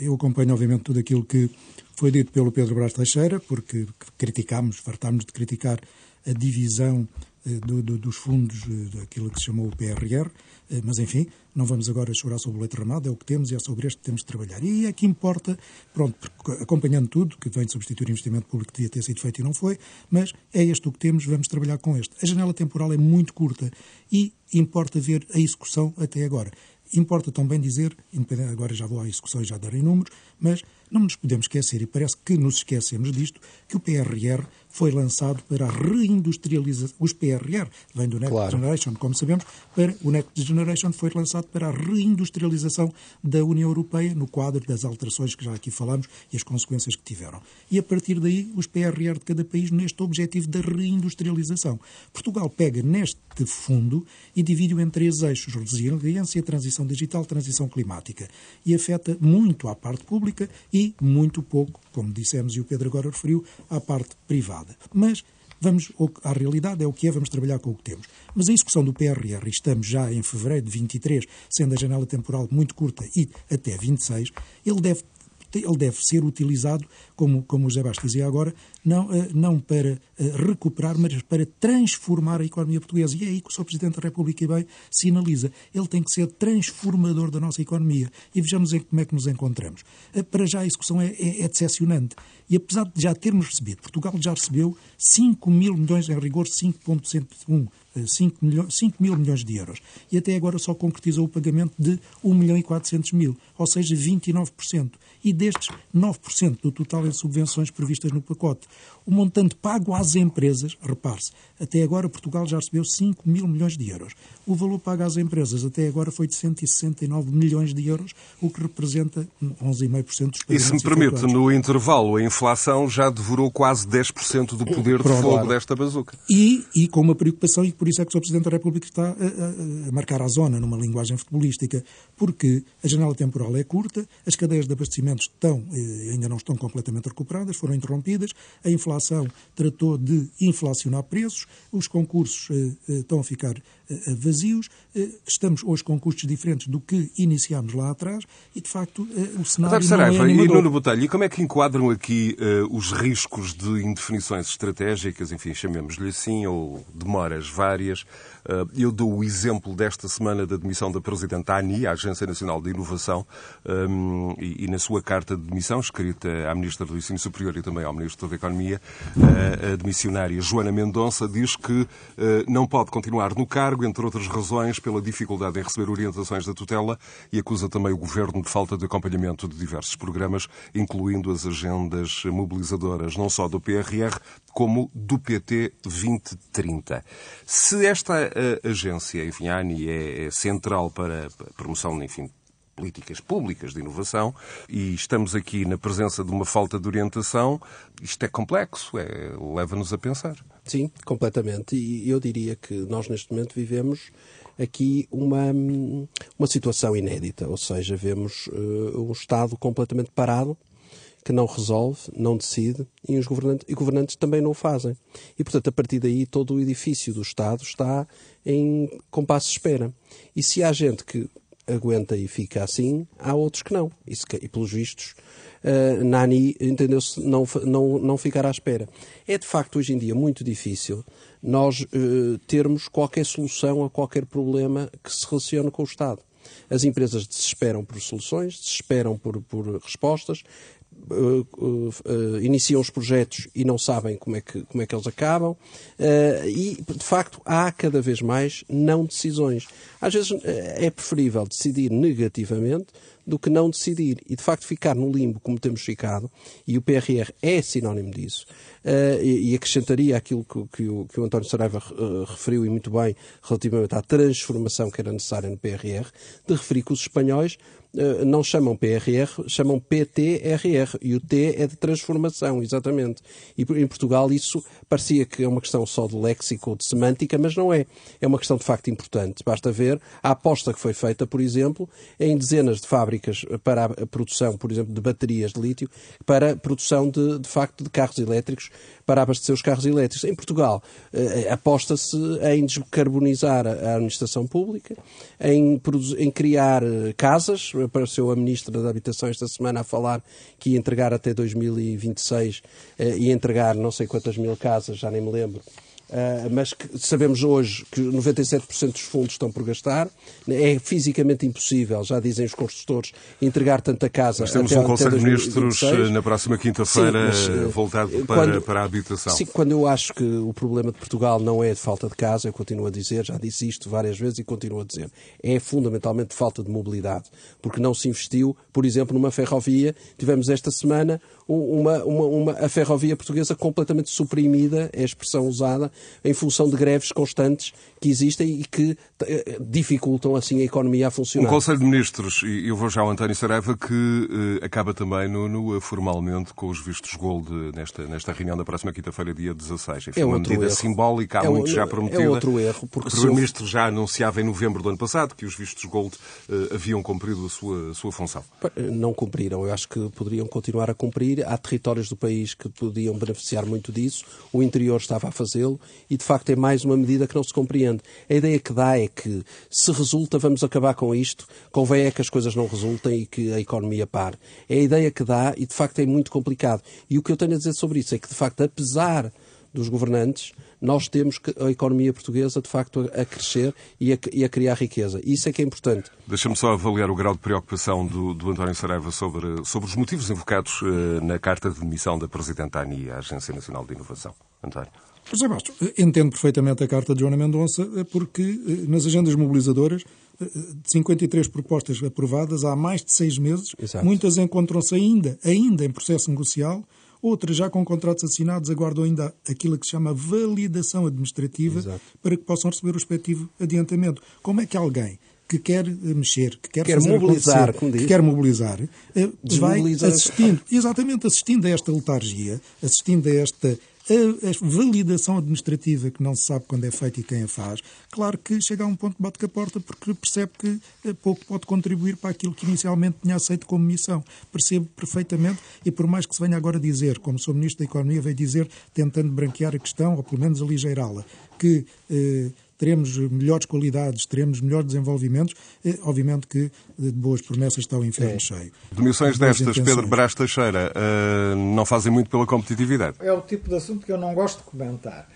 eu acompanho obviamente tudo aquilo que foi dito pelo Pedro Brás Teixeira, porque criticámos, fartámos de criticar a divisão eh, do, do, dos fundos eh, daquilo que se chamou o PRR, eh, mas enfim, não vamos agora chorar sobre o leite ramado, é o que temos e é sobre este que temos de trabalhar. E é que importa, pronto, acompanhando tudo, que vem de substituir investimento público que devia ter sido feito e não foi, mas é este o que temos, vamos trabalhar com este. A janela temporal é muito curta e importa ver a execução até agora. Importa também dizer, agora já vou à execução e já darei números, mas não nos podemos esquecer, e parece que nos esquecemos disto, que o PRR foi lançado para a reindustrialização. Os PRR vem do Next claro. Generation, como sabemos, para o Next Generation foi lançado para a reindustrialização da União Europeia no quadro das alterações que já aqui falamos e as consequências que tiveram. E a partir daí, os PRR de cada país neste objetivo da reindustrialização. Portugal pega neste fundo e divide-o em três eixos: resiliência, transição digital, transição climática. E afeta muito a parte pública e muito pouco, como dissemos e o Pedro agora referiu, à parte privada. Mas vamos à realidade, é o que é, vamos trabalhar com o que temos. Mas a execução do PRR, estamos já em fevereiro de 23, sendo a janela temporal muito curta e até 26, ele deve ele deve ser utilizado, como, como o José Bastos dizia agora, não, eh, não para recuperar, mas para transformar a economia portuguesa. E é aí que o Sr. Presidente da República bem sinaliza. Ele tem que ser transformador da nossa economia. E vejamos em como é que nos encontramos. Eh, para já a execução é, é, é decepcionante. E apesar de já termos recebido, Portugal já recebeu 5 mil milhões, em rigor 5,1 5, milhões, 5 mil milhões de euros. E até agora só concretizou o pagamento de 1 milhão e 400 mil, ou seja, 29%. E destes, 9% do total em subvenções previstas no pacote. O montante pago às empresas, repare-se, até agora Portugal já recebeu 5 mil milhões de euros. O valor pago às empresas até agora foi de 169 milhões de euros, o que representa 11,5% dos pagamentos. E se me permite, no intervalo, a inflação já devorou quase 10% do poder Pronto, de fogo claro. desta bazuca. E, e com uma preocupação, e por isso é que o Sr. Presidente da República está a, a, a, marcar a zona numa linguagem futebolística, porque a janela temporal é curta, as cadeias de abastecimento estão, eh, ainda não estão completamente recuperadas, foram interrompidas, a inflação tratou de inflacionar preços, os concursos eh, eh, estão a ficar vazios, estamos hoje com custos diferentes do que iniciámos lá atrás e, de facto, o cenário não é animador. E Nuno Botelho, e como é que enquadram aqui uh, os riscos de indefinições estratégicas, enfim, chamemos-lhe assim, ou demoras várias? Uh, eu dou o exemplo desta semana da demissão da Presidente ANI, a Agência Nacional de Inovação, um, e, e, na sua carta de demissão, escrita à Ministra do Ensino Superior e também ao Ministro da Economia, uh, a demissionária Joana Mendonça diz que não pode continuar no cargo, entre outras razões, pela dificuldade em receber orientações da tutela e acusa também o Governo de falta de acompanhamento de diversos programas, incluindo as agendas mobilizadoras não só do PRR, como do PT 2030. Se esta uh, agência, enfim, a ANI, é, é central para a promoção, enfim, políticas públicas de inovação e estamos aqui na presença de uma falta de orientação, isto é complexo, é, leva-nos a pensar. Sim, completamente. E eu diria que nós neste momento vivemos aqui uma, uma situação inédita, ou seja, vemos uh, um Estado completamente parado, que não resolve, não decide e os governantes, e governantes também não o fazem. E, portanto, a partir daí todo o edifício do Estado está em compasso de espera. E se há gente que aguenta e fica assim, há outros que não. E, e pelos vistos, uh, Nani entendeu-se não, não, não ficar à espera. É de facto hoje em dia muito difícil nós uh, termos qualquer solução a qualquer problema que se relacione com o Estado. As empresas desesperam por soluções, desesperam por, por respostas, iniciam os projetos e não sabem como é que, como é que eles acabam. e, de facto, há cada vez mais não decisões. Às vezes é preferível decidir negativamente do que não decidir e, de facto, ficar no limbo como temos ficado, e o PRR é sinónimo disso. e, acrescentaria aquilo que, o, que o António Saraiva referiu e muito bem relativamente à transformação que era necessária no PRR, de referir que os espanhóis eh, não chamam PRR, chamam PTRR. E o T é de transformação, exatamente. E em Portugal isso parecia que é uma questão só de léxico ou de semântica, mas não é. É uma questão de facto importante. Basta ver a aposta que foi feita, por exemplo, em dezenas de fábricas para a produção, por exemplo, de baterias de lítio, para a produção de, de facto de carros elétricos, para abastecer os carros elétricos. Em Portugal, eh, aposta-se em descarbonizar a administração pública, em, em criar eh, casas apareceu a Ministra da Habitação esta semana a falar que ia entregar até 2026, eh, ia entregar não sei quantas mil casas, já nem me lembro, Uh, mas que sabemos hoje que 97% dos fundos estão por gastar. É fisicamente impossível, já dizem os construtores, entregar tanta casa. Mas temos até, um Conselho de Ministros eh, na próxima quinta-feira eh, voltado para, quando, para a habitação. Sim, quando eu acho que o problema de Portugal não é de falta de casa, eu continuo a dizer, já disse isto várias vezes e continuo a dizer, é fundamentalmente de falta de mobilidade, porque não se investiu, por exemplo, numa ferrovia. Tivemos esta semana uma, uma, uma, a ferrovia portuguesa completamente suprimida, é a expressão usada, em função de greves constantes que existem e que eh, dificultam assim a economia a funcionar. Um Conselho de Ministros, e eu vou já ao António Saraiva, que uh, acaba também, no, formalmente com os vistos gold nesta, nesta reunião da próxima quinta-feira, dia 16. Enfim, é uma medida erro. simbólica, há é muito já prometida. É outro erro. Porque o Primeiro-Ministro já anunciava em novembro do ano passado que os vistos gold uh, haviam cumprido a sua, a sua função. Não cumpriram. Eu acho que poderiam continuar a cumprir há territórios do país que podiam beneficiar muito disso, o interior estava a fazê-lo e, de facto, é mais uma medida que não se compreende. A ideia que dá é que, se resulta, vamos acabar com isto, convém é que as coisas não resultem e que a economia pare. É a ideia que dá e, de facto, é muito complicado. E o que eu tenho a dizer sobre isso é que, de facto, apesar dos governantes, nós temos a economia portuguesa, de facto, a crescer e a, e a criar riqueza. Isso é que é importante. Deixa-me só avaliar o grau de preocupação do, do António Saraiva sobre, sobre os motivos invocados uh, na carta de demissão da Presidenta ANI, a Agência Nacional de Inovação. António. José Bastos, entendo perfeitamente a carta de Joana Mendonça, eh, porque eh, nas agendas mobilizadoras, de 53 propostas aprovadas há mais de seis meses, Exato. muitas encontram-se ainda, ainda em processo negocial, Outras, já com contratos assinados, aguardam ainda aquilo que se chama validação administrativa Exato. para que possam receber o respectivo adiantamento. Como é que alguém que quer mexer, que quer, quer mobilizar, que quer mobilizar, eh, vai assistindo, exatamente assistindo a esta letargia, assistindo a esta a, validação administrativa, que não se sabe quando é feita e quem a faz, claro que chega a um ponto que bate com a porta porque percebe que eh, pouco pode contribuir para aquilo que inicialmente tinha aceito como missão. Percebo perfeitamente e por mais que se venha agora dizer, como sou Ministro da Economia, veio dizer, tentando branquear a questão, ou pelo menos aligeirá-la, que eh, teremos melhores qualidades, teremos melhores desenvolvimentos, eh, obviamente que de boas promessas está o inferno é. cheio. Demissões destas, Pedro Brás Teixeira, uh, não fazem muito pela competitividade? É o tipo de assunto que eu não gosto de comentar,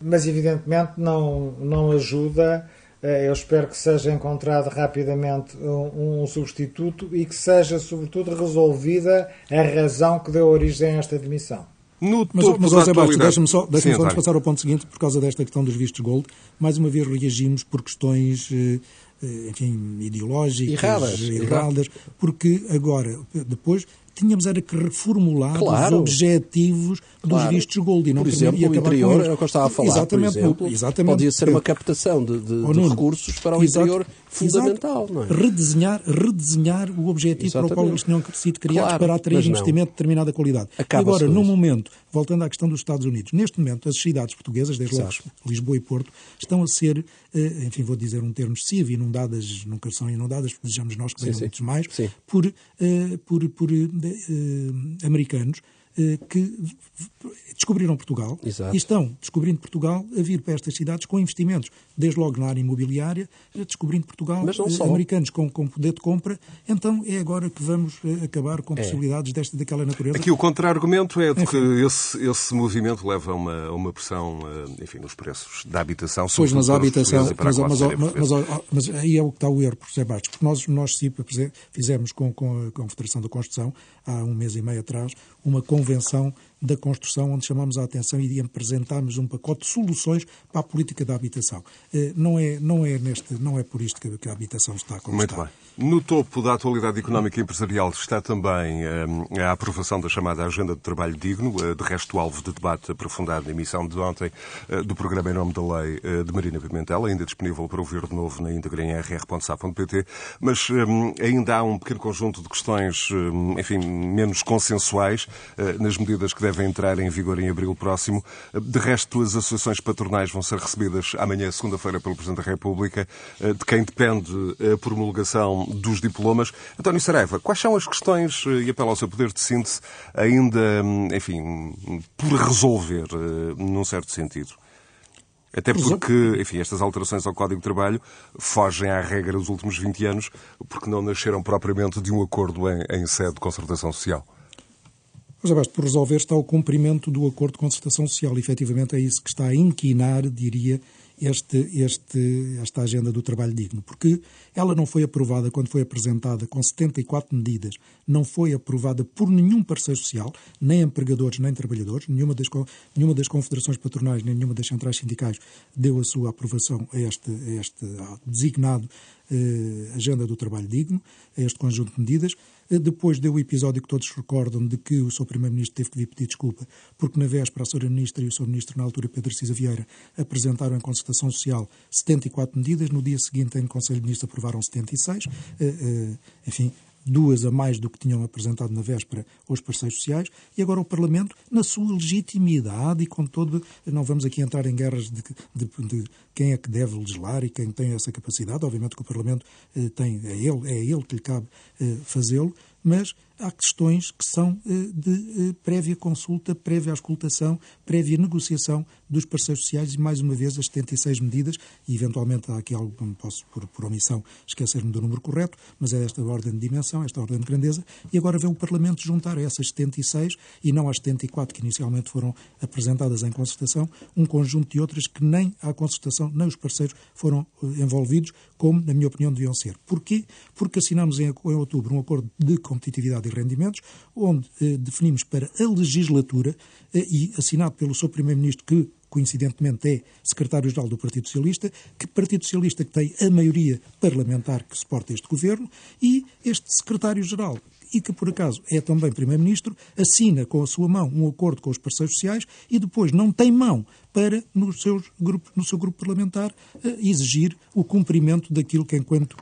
mas evidentemente não, não ajuda. Eu espero que seja encontrado rapidamente um, um substituto e que seja, sobretudo, resolvida a razão que deu origem a esta demissão. No mas, topo mas José Bastos, deixa-me só, deixa só passar ao ponto seguinte, por causa desta questão dos vistos gold. Mais uma vez reagimos por questões, eh, eh, enfim, ideológicas, erradas, erradas porque agora, depois, tínhamos era que reformular claro. os objetivos claro. dos vistos Gold. E não por exemplo, o interior, é o que eu estava a falar, exatamente, por exemplo, exatamente, podia ser uma captação de, de, de recursos para o Exato. interior fundamental. Exato. Não é? redesenhar, redesenhar o objetivo exatamente. para o qual eles tinham sido criados claro, para atrair investimento de determinada qualidade. Agora, no momento, voltando à questão dos Estados Unidos, neste momento as cidades portuguesas, desde logo Lisboa e Porto, estão a ser, eh, enfim, vou dizer um termo excessivo, inundadas, nunca são inundadas, desejamos nós que sejam muitos mais, sim. por, eh, por, por eh, americanos que descobriram Portugal Exato. e estão descobrindo Portugal a vir para estas cidades com investimentos, desde logo na área imobiliária, descobrindo Portugal, eh, americanos com, com poder de compra. Então é agora que vamos acabar com é. possibilidades desta daquela natureza. Aqui o contra-argumento é de que esse, esse movimento leva a uma, uma pressão, enfim, nos preços da habitação. Pois, mas a habitação, mas, mas, mas, mas, aí é o que está o erro, por Bastos, porque nós, nós fizemos com, com a Confederação da Construção, há um mês e meio atrás, uma convenção da construção, onde chamamos a atenção e apresentámos um pacote de soluções para a política da habitação. Eh, não é, não é, neste, não é por isto que a habitação está como Muito está. bem. No topo da atualidade económica e empresarial está também eh, a aprovação da chamada Agenda de Trabalho Digno, eh, de resto alvo de debate aprofundado na emissão de ontem do programa em nome da lei de Marina Pimentel, ainda disponível para ouvir de novo na íntegra em rr.sa.pt, mas ainda há um pequeno conjunto de questões, enfim, menos consensuais nas medidas que devem entrar em vigor em abril próximo. De resto, as associações patronais vão ser recebidas amanhã, segunda-feira, pelo Presidente da República, eh, de quem depende a promulgação dos diplomas. António Saraiva, quais são as questões, eh, e apelo ao seu poder de síntese, ainda, hum, enfim, por resolver, eh, num certo sentido? Até porque, enfim, estas alterações ao Código de Trabalho fogem à regra dos últimos 20 anos, porque não nasceram propriamente de um acordo em, em sede de concertação social. Mas abaixo por resolver está o cumprimento do acordo de concertação social. Efetivamente é isso que está a inquinar, diria, este, este, esta agenda do trabalho digno, porque ela não foi aprovada quando foi apresentada com 74 medidas, não foi aprovada por nenhum parceiro social, nem empregadores nem trabalhadores, nenhuma das, nenhuma das confederações patronais, nem nenhuma das centrais sindicais deu a sua aprovação a este, a este designado eh, agenda do trabalho digno, a este conjunto de medidas. Eh, depois deu o episódio que todos recordam de que o seu Primeiro-Ministro teve que vir pedir desculpa, porque na véspera a Sra. Ministra e o Sr. Ministro, na altura Pedro Cisa Vieira, apresentaram em concertação social 74 medidas, no dia seguinte em Conselho de Ministros aprovaram 76, eh, enfim, duas a mais do que tinham apresentado na véspera os parceiros sociais, e agora o Parlamento, na sua legitimidade e com todo. Não vamos aqui entrar em guerras de, de, de quem é que deve legislar e quem tem essa capacidade. Obviamente que o Parlamento eh, tem, é ele, é ele que lhe cabe eh, fazê-lo, mas há questões que são eh, de eh, prévia consulta, prévia auscultação, prévia negociação dos parceiros sociais e, mais uma vez, as 76 medidas, e eventualmente há aqui algo, não posso, por, por omissão, esquecer-me do número correto, mas é desta ordem de dimensão, esta ordem de grandeza, e agora vem o Parlamento juntar a essas 76 e não às 74 que inicialmente foram apresentadas em concertação, um conjunto de outras que nem à concertação, nem os parceiros foram eh, envolvidos, como, na minha opinião, deviam ser. Porquê? Porque assinamos em, em outubro um acordo de competitividade e rendimentos, onde eh, definimos para a legislatura, eh, e assinado pelo seu Primeiro-Ministro, que coincidentemente é secretário-geral do Partido Socialista, que Partido Socialista que tem a maioria parlamentar que suporta este governo, e este secretário-geral e que, por acaso, é também Primeiro-Ministro, assina com a sua mão um acordo com os parceiros sociais e depois não tem mão para, no seu grupo, no seu grupo parlamentar, eh, exigir o cumprimento daquilo que, enquanto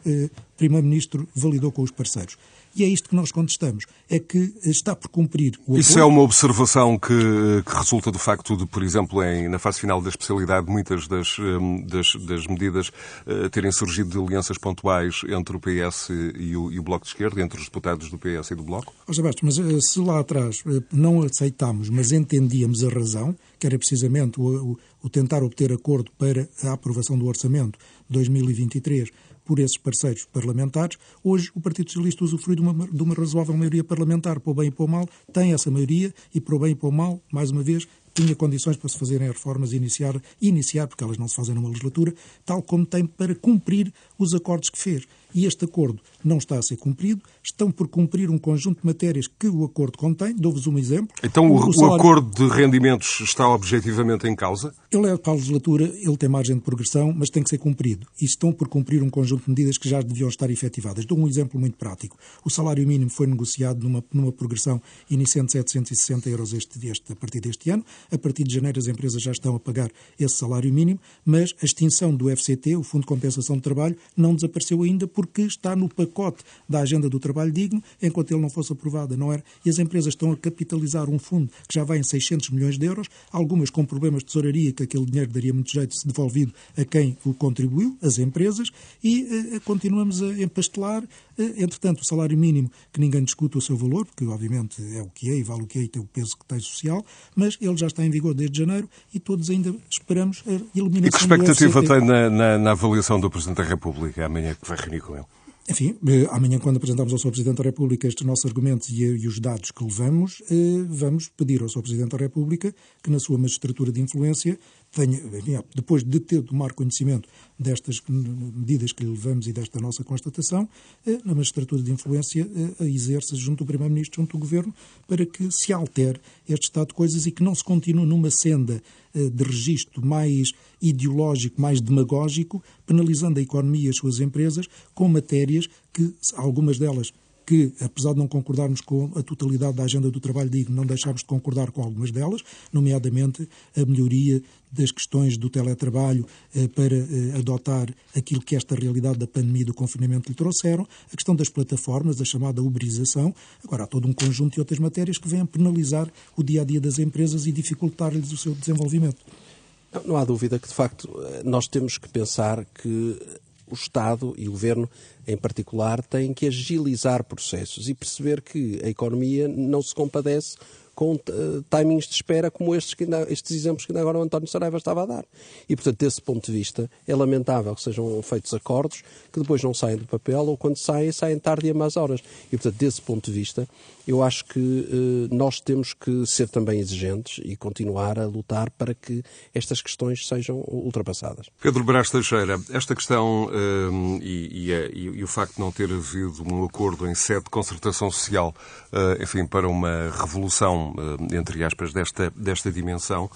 Primeiro-Ministro, validou com os parceiros. E é isto que nós contestamos. É que está por cumprir o Isso é uma observação que, que, resulta do facto de, por exemplo, em, na fase final da especialidade, muitas das, hum, das, das medidas uh, terem surgido de alianças pontuais entre o PS e o, e o, Bloco de Esquerda, entre os deputados do PS e do Bloco? José Bastos, mas uh, se lá atrás uh, não aceitámos, mas entendíamos a razão, que era precisamente o, o, o tentar obter acordo para a aprovação do Orçamento 2023 por esses parceiros parlamentares. Hoje, o Partido Socialista usufrui de uma, de uma razoável maioria parlamentar, para o bem e para o mal, tem essa maioria e, para o bem e para o mal, mais uma vez, tinha condições para se fazerem reformas e iniciar, iniciar, porque elas não se fazem numa legislatura, tal como tem para cumprir os acordos que fez e este acordo não está a ser cumprido, estão por cumprir um conjunto de matérias que o acordo contém. Dou-vos um exemplo. Então o, o, salário... o, acordo de rendimentos está objetivamente em causa? Ele é para a legislatura, ele tem margem de progressão, mas tem que ser cumprido. E estão por cumprir um conjunto de medidas que já deviam estar efetivadas. Dou um exemplo muito prático. O salário mínimo foi negociado numa, numa progressão iniciante de 760 euros este, este, a partir deste ano. A partir de janeiro as empresas já estão a pagar esse salário mínimo, mas a extinção do FCT, o Fundo de Compensação de Trabalho, não desapareceu ainda por porque está no pacote da agenda do trabalho digno, enquanto ele não fosse aprovado, não era? E as empresas estão a capitalizar um fundo que já vai em 600 milhões de euros, algumas com problemas de tesouraria, que aquele dinheiro daria muito jeito se devolvido a quem o contribuiu, as empresas, e eh, continuamos a empastelar. Eh, entretanto, o salário mínimo, que ninguém discute o seu valor, porque obviamente é o que é e vale o que é e tem o peso que tem social, mas ele já está em vigor desde janeiro e todos ainda esperamos a eliminação E que expectativa tem na, na, na avaliação do Presidente da República amanhã que vai reunir com ele? Enfim, eh, amanhã, quando apresentamos ao Sr. Presidente da República estes nossos argumentos e, e, os dados que levamos, eh, vamos pedir ao Sr. Presidente da República que, na sua magistratura de influência, tenha, depois de ter tomar conhecimento destas medidas que lhe levamos e desta nossa constatação, eh, na magistratura de influência a exerça junto do Primeiro-Ministro, junto do Governo, para que se altere este estado de coisas e que não se continue numa senda de registro mais ideológico, mais demagógico, penalizando a economia e as suas empresas com matérias que, algumas delas que, apesar de não concordarmos com a totalidade da agenda do trabalho digno, não deixámos de concordar com algumas delas, nomeadamente a melhoria das questões do teletrabalho eh, para eh, adotar aquilo que esta realidade da pandemia e do confinamento lhe trouxeram, a questão das plataformas, a chamada uberização. Agora, há todo um conjunto de outras matérias que vêm penalizar o dia a dia das empresas e dificultar-lhes o seu desenvolvimento. Não, não há dúvida que, de facto, nós temos que pensar que o Estado e o Governo, em particular, têm que agilizar processos e perceber que a economia não se compadece com uh, timings de espera como estes, que ainda, estes exemplos que ainda agora o António Saraiva estava a dar. E, portanto, desse ponto de vista, é lamentável que sejam feitos acordos que depois não saem do papel ou, quando saem, saem tarde e a más horas. E, portanto, desse ponto de vista, eu acho que uh, nós temos que ser também exigentes e continuar a lutar para que estas questões sejam ultrapassadas. Pedro Brás Teixeira, esta questão uh, e, e, e, e, o facto de não ter havido um acordo em sede de concertação social, enfim, para uma revolução, entre aspas, desta, desta dimensão,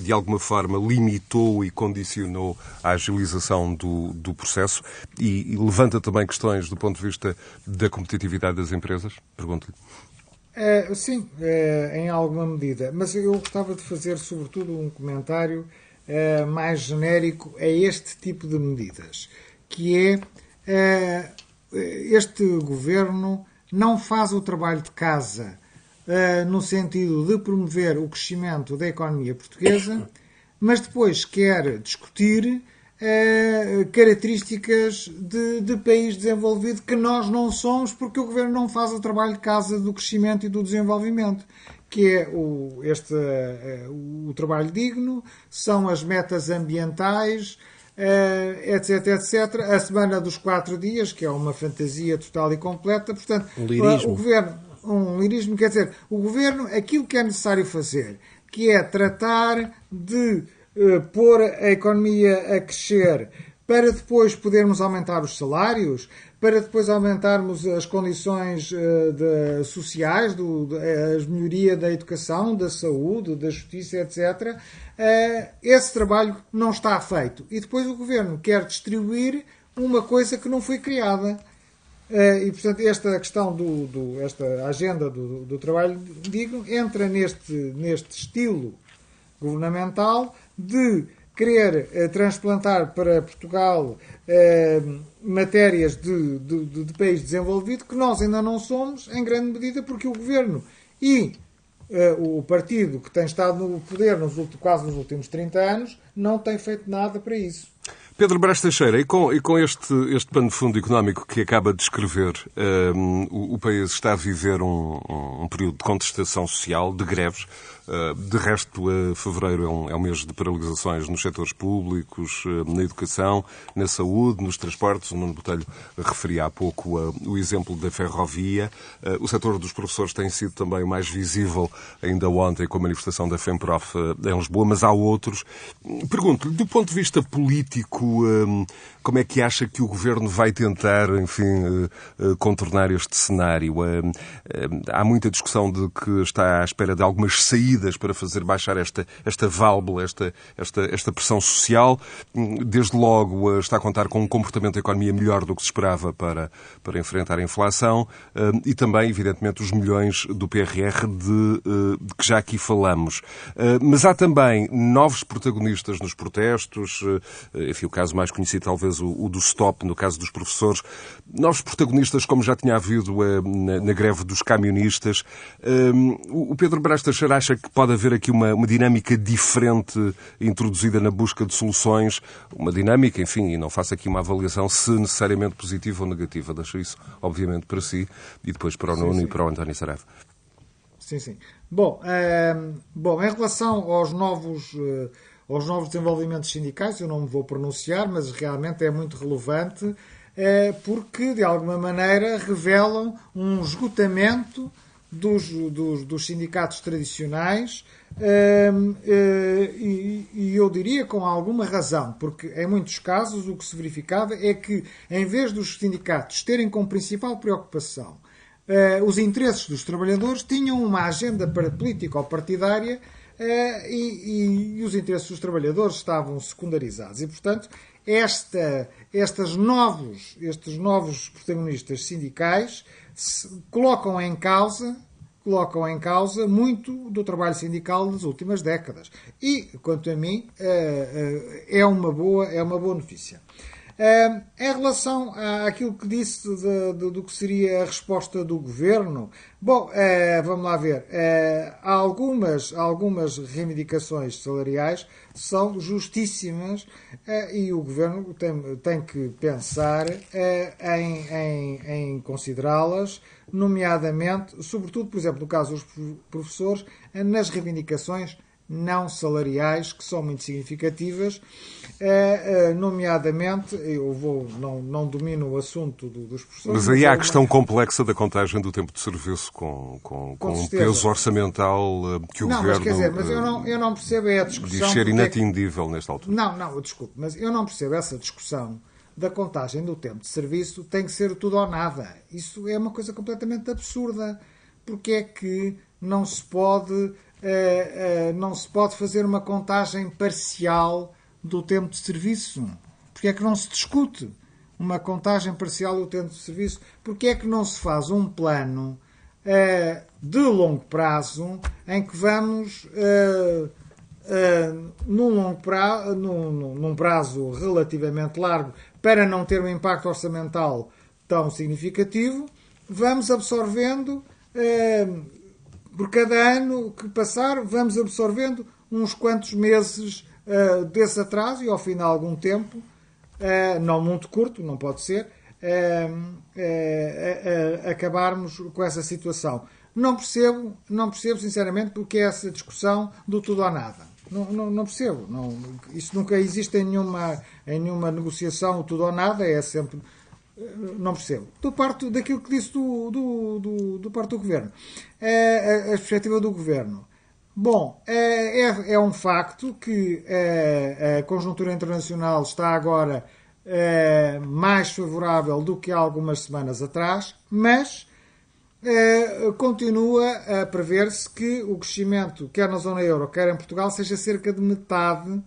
de alguma forma limitou e condicionou a agilização do, do processo e, levanta também questões do ponto de vista da competitividade das empresas? Pergunto pergunto-lhe. É, sim, é, em alguma medida. Mas eu gostava de fazer, sobretudo, um comentário é, mais genérico a este tipo de medidas, que é, é este governo não faz o trabalho de casa é, no sentido de promover o crescimento da economia portuguesa, mas depois quer discutir eh, características de, de, país desenvolvido que nós não somos porque o governo não faz o trabalho de casa do crescimento e do desenvolvimento que é o, este, uh, o trabalho digno, são as metas ambientais, uh, etc, etc. A semana dos quatro dias, que é uma fantasia total e completa. Portanto, um lirismo. o governo, um lirismo, quer dizer, o governo, aquilo que é necessário fazer, que é tratar de eh, pôr a economia a crescer para depois podermos aumentar os salários, para depois aumentarmos as condições uh, de, sociais, do, de, a melhoria da educação, da saúde, da justiça, etc. Esse trabalho não está feito. E depois o governo quer distribuir uma coisa que não foi criada. E, portanto, esta questão, do, do esta agenda do, do trabalho digno entra neste, neste estilo governamental de querer uh, transplantar para Portugal matérias de, de, de país desenvolvido que nós ainda não somos, em grande medida porque o governo e o partido que tem estado no poder nos últimos, quase nos últimos 30 anos não tem feito nada para isso. Pedro Brás Teixeira, e com, e com este, este pano de fundo económico que acaba de descrever, um, o, o, país está a viver um, um, período de contestação social, de greves. Uh, de resto, uh, fevereiro é um, é um mês de paralisações nos setores públicos, uh, na educação, na saúde, nos transportes. O Nuno Botelho referia há pouco o exemplo da ferrovia. o setor dos professores tem sido também o mais visível, ainda ontem, com a manifestação da FEMPROF em Lisboa, mas há outros. Pergunto-lhe, do ponto de vista político, como é que acha que o governo vai tentar, enfim, eh, eh, contornar este cenário? Hum, há muita discussão de que está à espera de algumas saídas para fazer baixar esta, esta válvula, esta, esta, esta pressão social. Desde logo eh, está a contar com um comportamento da economia melhor do que se esperava para, para enfrentar a inflação e também, evidentemente, os milhões do PRR de, de que já aqui falamos. Mas há também novos protagonistas nos protestos, enfim, o caso mais conhecido talvez o, o do stop, no caso dos professores. Novos protagonistas, como já tinha havido eh, na, na, greve dos camionistas. Um, o Pedro Brás Teixeira acha que pode haver aqui uma, uma dinâmica diferente introduzida na busca de soluções, uma dinâmica, enfim, e não faço aqui uma avaliação se necessariamente positiva ou negativa. Deixo isso, obviamente, para si e depois para o Nuno e para o António Saraiva. Sim, sim. Bom, ehm, bom, em relação aos novos uh, aos novos desenvolvimentos sindicais, eu não me vou pronunciar, mas realmente é muito relevante, é, porque, de alguma maneira, revelam um esgotamento dos, dos, dos sindicatos tradicionais ehm, eh, e, e, eu diria com alguma razão, porque em muitos casos o que se verificava é que, em vez dos sindicatos terem como principal preocupação eh, os interesses dos trabalhadores, tinham uma agenda política ou partidária e, e, e, os interesses dos trabalhadores estavam secundarizados. E, portanto, esta, estas novos, estes novos protagonistas sindicais colocam em causa colocam em causa muito do trabalho sindical nas últimas décadas. E, quanto a mim, eh, eh, é uma boa, é uma boa notícia. Em relação àquilo que disse de, de, do que seria a resposta do governo, bom, uh, vamos lá ver. Uh, algumas, algumas reivindicações salariais são justíssimas e o governo tem, tem que pensar em, em, em considerá-las, nomeadamente, sobretudo, por exemplo, no caso dos professores, nas reivindicações não salariais que são muito significativas, eh, eh, nomeadamente, eu vou, não, não domino o assunto do, dos professores. Mas aí há a questão complexa da contagem do tempo de serviço com, com, com, com peso orçamental eh, que o não, governo. Mas, quer dizer, mas eu não, eu não percebo é a discussão. Diz ser inatingível nesta altura. Não, não, desculpe, mas eu não percebo essa discussão da contagem do tempo de serviço tem que ser tudo ou nada. Isso é uma coisa completamente absurda. Porque é que não se pode não se pode fazer uma contagem parcial do tempo de serviço? Porque é que não se discute uma contagem parcial do tempo de serviço? Porque é que não se faz um plano uh, de longo prazo em que vamos, num, longo prazo, num, num prazo relativamente largo, para não ter um impacto orçamental tão significativo, vamos absorvendo por cada ano que passar, vamos absorvendo uns quantos meses uh, desse atraso e, ao fim de algum tempo, uh, não muito curto, não pode ser, uh, acabarmos com essa situação. Não percebo, não percebo sinceramente porque é essa discussão do tudo ou nada. Não, não, não percebo. Não, isso nunca existe em nenhuma, em nenhuma negociação, tudo ou nada, é sempre não percebo. Do parte daquilo que disse do, do, do, do parte do governo. É, a, a perspectiva do governo. Bom, é, é, é um facto que a conjuntura internacional está agora mais favorável do que há algumas semanas atrás, mas continua a prever-se que o crescimento, quer na zona euro, quer em Portugal, seja cerca de metade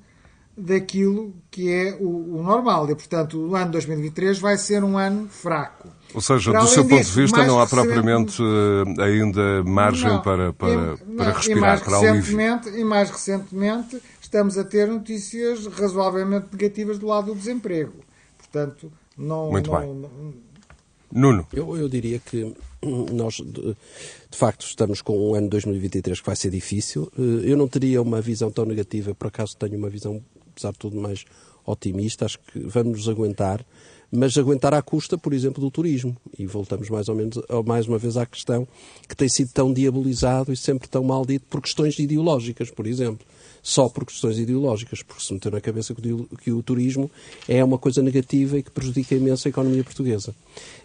daquilo que é o, o, normal. E, portanto, o ano 2023 vai ser um ano fraco. Ou seja, Para do seu ponto de vista, não há propriamente uh, ainda margem não, para, para, e, para respirar, e mais para recentemente, E mais recentemente estamos a ter notícias razoavelmente negativas do lado do desemprego. Portanto, não. Muito não, bem. não- Nuno. Eu, eu diria que nós, de, de facto, estamos com um ano 2023 que vai ser difícil. Eh, Eu não teria uma visão tão negativa, por acaso tenho uma visão, apesar de tudo, mais otimista. Acho que vamos nos aguentar, mas aguentar à custa, por exemplo, do turismo. E voltamos mais ou menos, mais uma vez, à questão que tem sido tão diabolizado e sempre tão maldito por questões ideológicas, por exemplo só por questões ideológicas, porque se meteu na cabeça que o, que o turismo é uma coisa negativa e que prejudica imenso a economia portuguesa,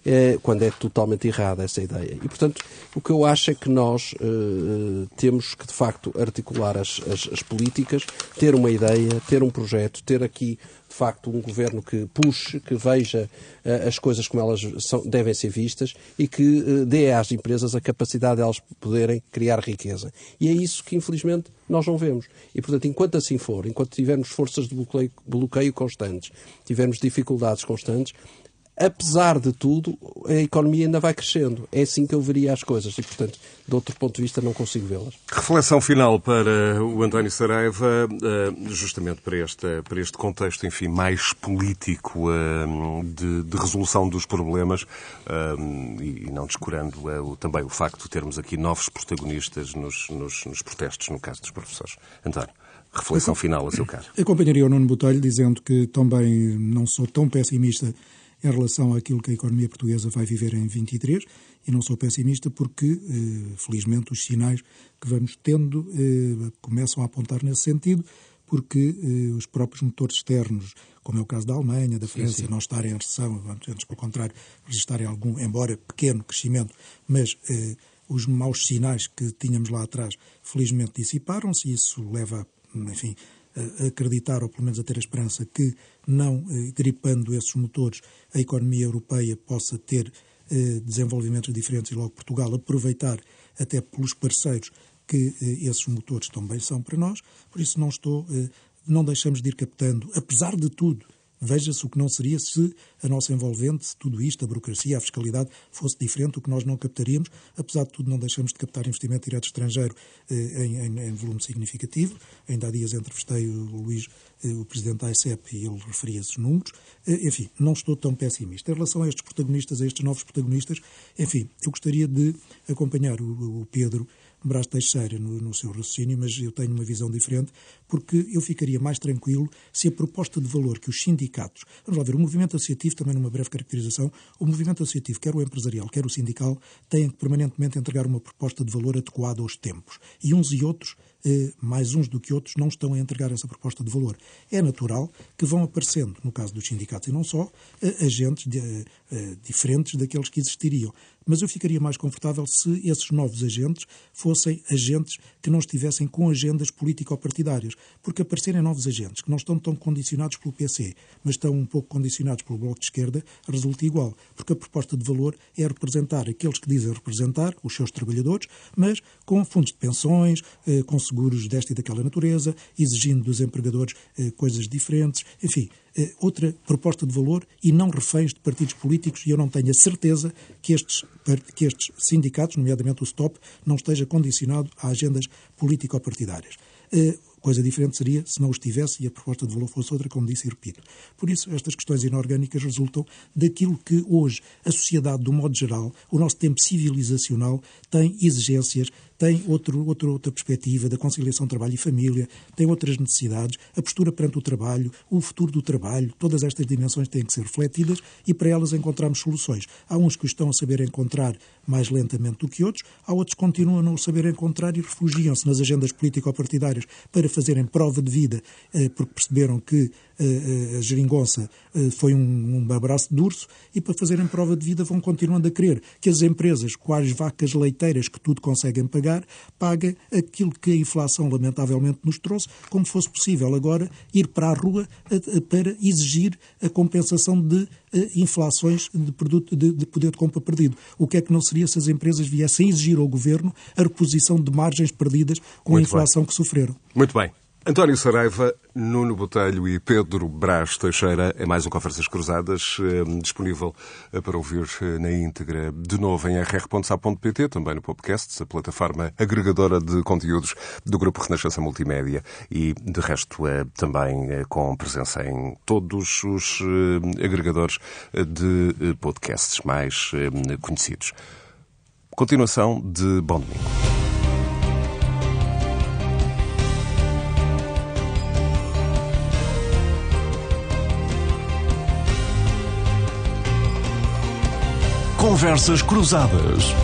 Eh, quando é totalmente errada essa ideia. E, portanto, o que eu acho é que nós eh, temos que, de facto, articular as, as, as políticas, ter uma ideia, ter um projeto, ter aqui, de facto, um governo que puxe, que veja eh, as coisas como elas são, devem ser vistas e que eh, dê às empresas a capacidade de elas poderem criar riqueza. E é isso que, infelizmente, nós não vemos. E, portanto, enquanto assim for, enquanto tivermos forças de bloqueio, bloqueio constantes, tivermos dificuldades constantes, apesar de tudo, a economia ainda vai crescendo. É assim que eu veria as coisas e, portanto, de outro ponto de vista, não consigo vê-las. Reflexão final para o António Saraiva, eh, justamente para este, para este contexto, enfim, mais político eh, de, de resolução dos problemas eh, e não descurando também o facto de termos aqui novos protagonistas nos, nos, nos protestos, no caso dos professores. António, reflexão final a seu caro. Acompanharia o Nuno Botelho dizendo que também não sou tão pessimista em relação àquilo que a economia portuguesa vai viver em 23 e não sou pessimista porque, eh, felizmente, os sinais que vamos tendo eh, começam a apontar nesse sentido porque eh, os próprios motores externos, como é o caso da Alemanha, da França, não estarem em recessão, antes, pelo contrário, registarem algum, embora pequeno, crescimento, mas os maus sinais que tínhamos lá atrás, felizmente dissiparam-se e isso leva, enfim, acreditar, ou pelo menos a ter a esperança, que não eh, gripando esses motores, a economia europeia possa ter eh, desenvolvimentos diferentes e logo Portugal aproveitar até pelos parceiros que eh, esses motores também são para nós. Por isso não estou, não deixamos de ir captando, apesar de tudo, Veja-se o que não seria se a nossa envolvente, se tudo isto, a burocracia, a fiscalidade, fosse diferente, o que nós não captaríamos. Apesar de tudo, não deixamos de captar investimento direto estrangeiro eh, em, em- em volume significativo. Ainda há dias entrevistei o Luís, eh, o presidente da ICEP, e ele referia esses números. Eh, enfim, não estou tão pessimista. Em relação a estes protagonistas, a estes novos protagonistas, enfim, eu gostaria de acompanhar o, o Pedro Brás Teixeira no, no seu raciocínio, mas eu tenho uma visão diferente, porque eu ficaria mais tranquilo se a proposta de valor que os sindicatos. Vamos lá ver, o movimento associativo, também numa breve caracterização, o movimento associativo, quer o empresarial, quer o sindical, têm que permanentemente entregar uma proposta de valor adequada aos tempos. E uns e outros, eh, mais uns do que outros, não estão a entregar essa proposta de valor. É natural que vão aparecendo, no caso dos sindicatos e não só, eh, agentes de, eh, diferentes daqueles que existiriam. Mas eu ficaria mais confortável se esses novos agentes fossem agentes que não estivessem com agendas político-partidárias. Porque aparecerem novos agentes que não estão tão condicionados pelo PC, mas estão um pouco condicionados pelo Bloco de Esquerda, resulta igual. Porque a proposta de valor é representar aqueles que dizem representar, os seus trabalhadores, mas com fundos de pensões, eh, com seguros desta e daquela natureza, exigindo dos empregadores eh, coisas diferentes, enfim, outra proposta de valor e não reféns de partidos políticos, e eu não tenho a certeza que estes, que estes sindicatos, nomeadamente o STOP, não esteja condicionado a agendas político-partidárias. Eh, Coisa diferente seria se não os tivesse e a proposta de valor fosse outra, como disse e repito. Por isso, estas questões inorgânicas resultam daquilo que hoje a sociedade, do modo geral, o nosso tempo civilizacional, tem exigências, tem outro, outro, outra perspectiva da conciliação trabalho e família, tem outras necessidades, a postura perante o trabalho, o futuro do trabalho, todas estas dimensões têm que ser refletidas e para elas encontramos soluções. Há uns que estão a saber encontrar mais lentamente do que outros, há outros que continuam a não saber encontrar e refugiam-se nas agendas político-partidárias para fazerem prova de vida, eh, porque perceberam que a geringonça foi um, um abraço de urso, e para fazerem prova de vida vão continuando a crer que as empresas, quais vacas leiteiras que tudo conseguem pagar, paguem aquilo que a inflação lamentavelmente nos trouxe, como fosse possível agora ir para a rua para exigir a compensação de inflações de, produto, de, de poder de compra perdido. O que é que não seria se as empresas viessem exigir ao governo a reposição de margens perdidas com Muito a inflação que sofreram? Muito bem. António Saraiva, Nuno Botelho e Pedro Brás Teixeira é mais um Conversas Cruzadas, eh, disponível eh, para ouvir eh, na íntegra de novo em rr.sa.pt, também no podcast, a plataforma agregadora de conteúdos do Grupo Renascença Multimédia e, de resto, também com presença em todos os agregadores de podcasts mais conhecidos. Continuação de Bom Domingo. Conversas Cruzadas.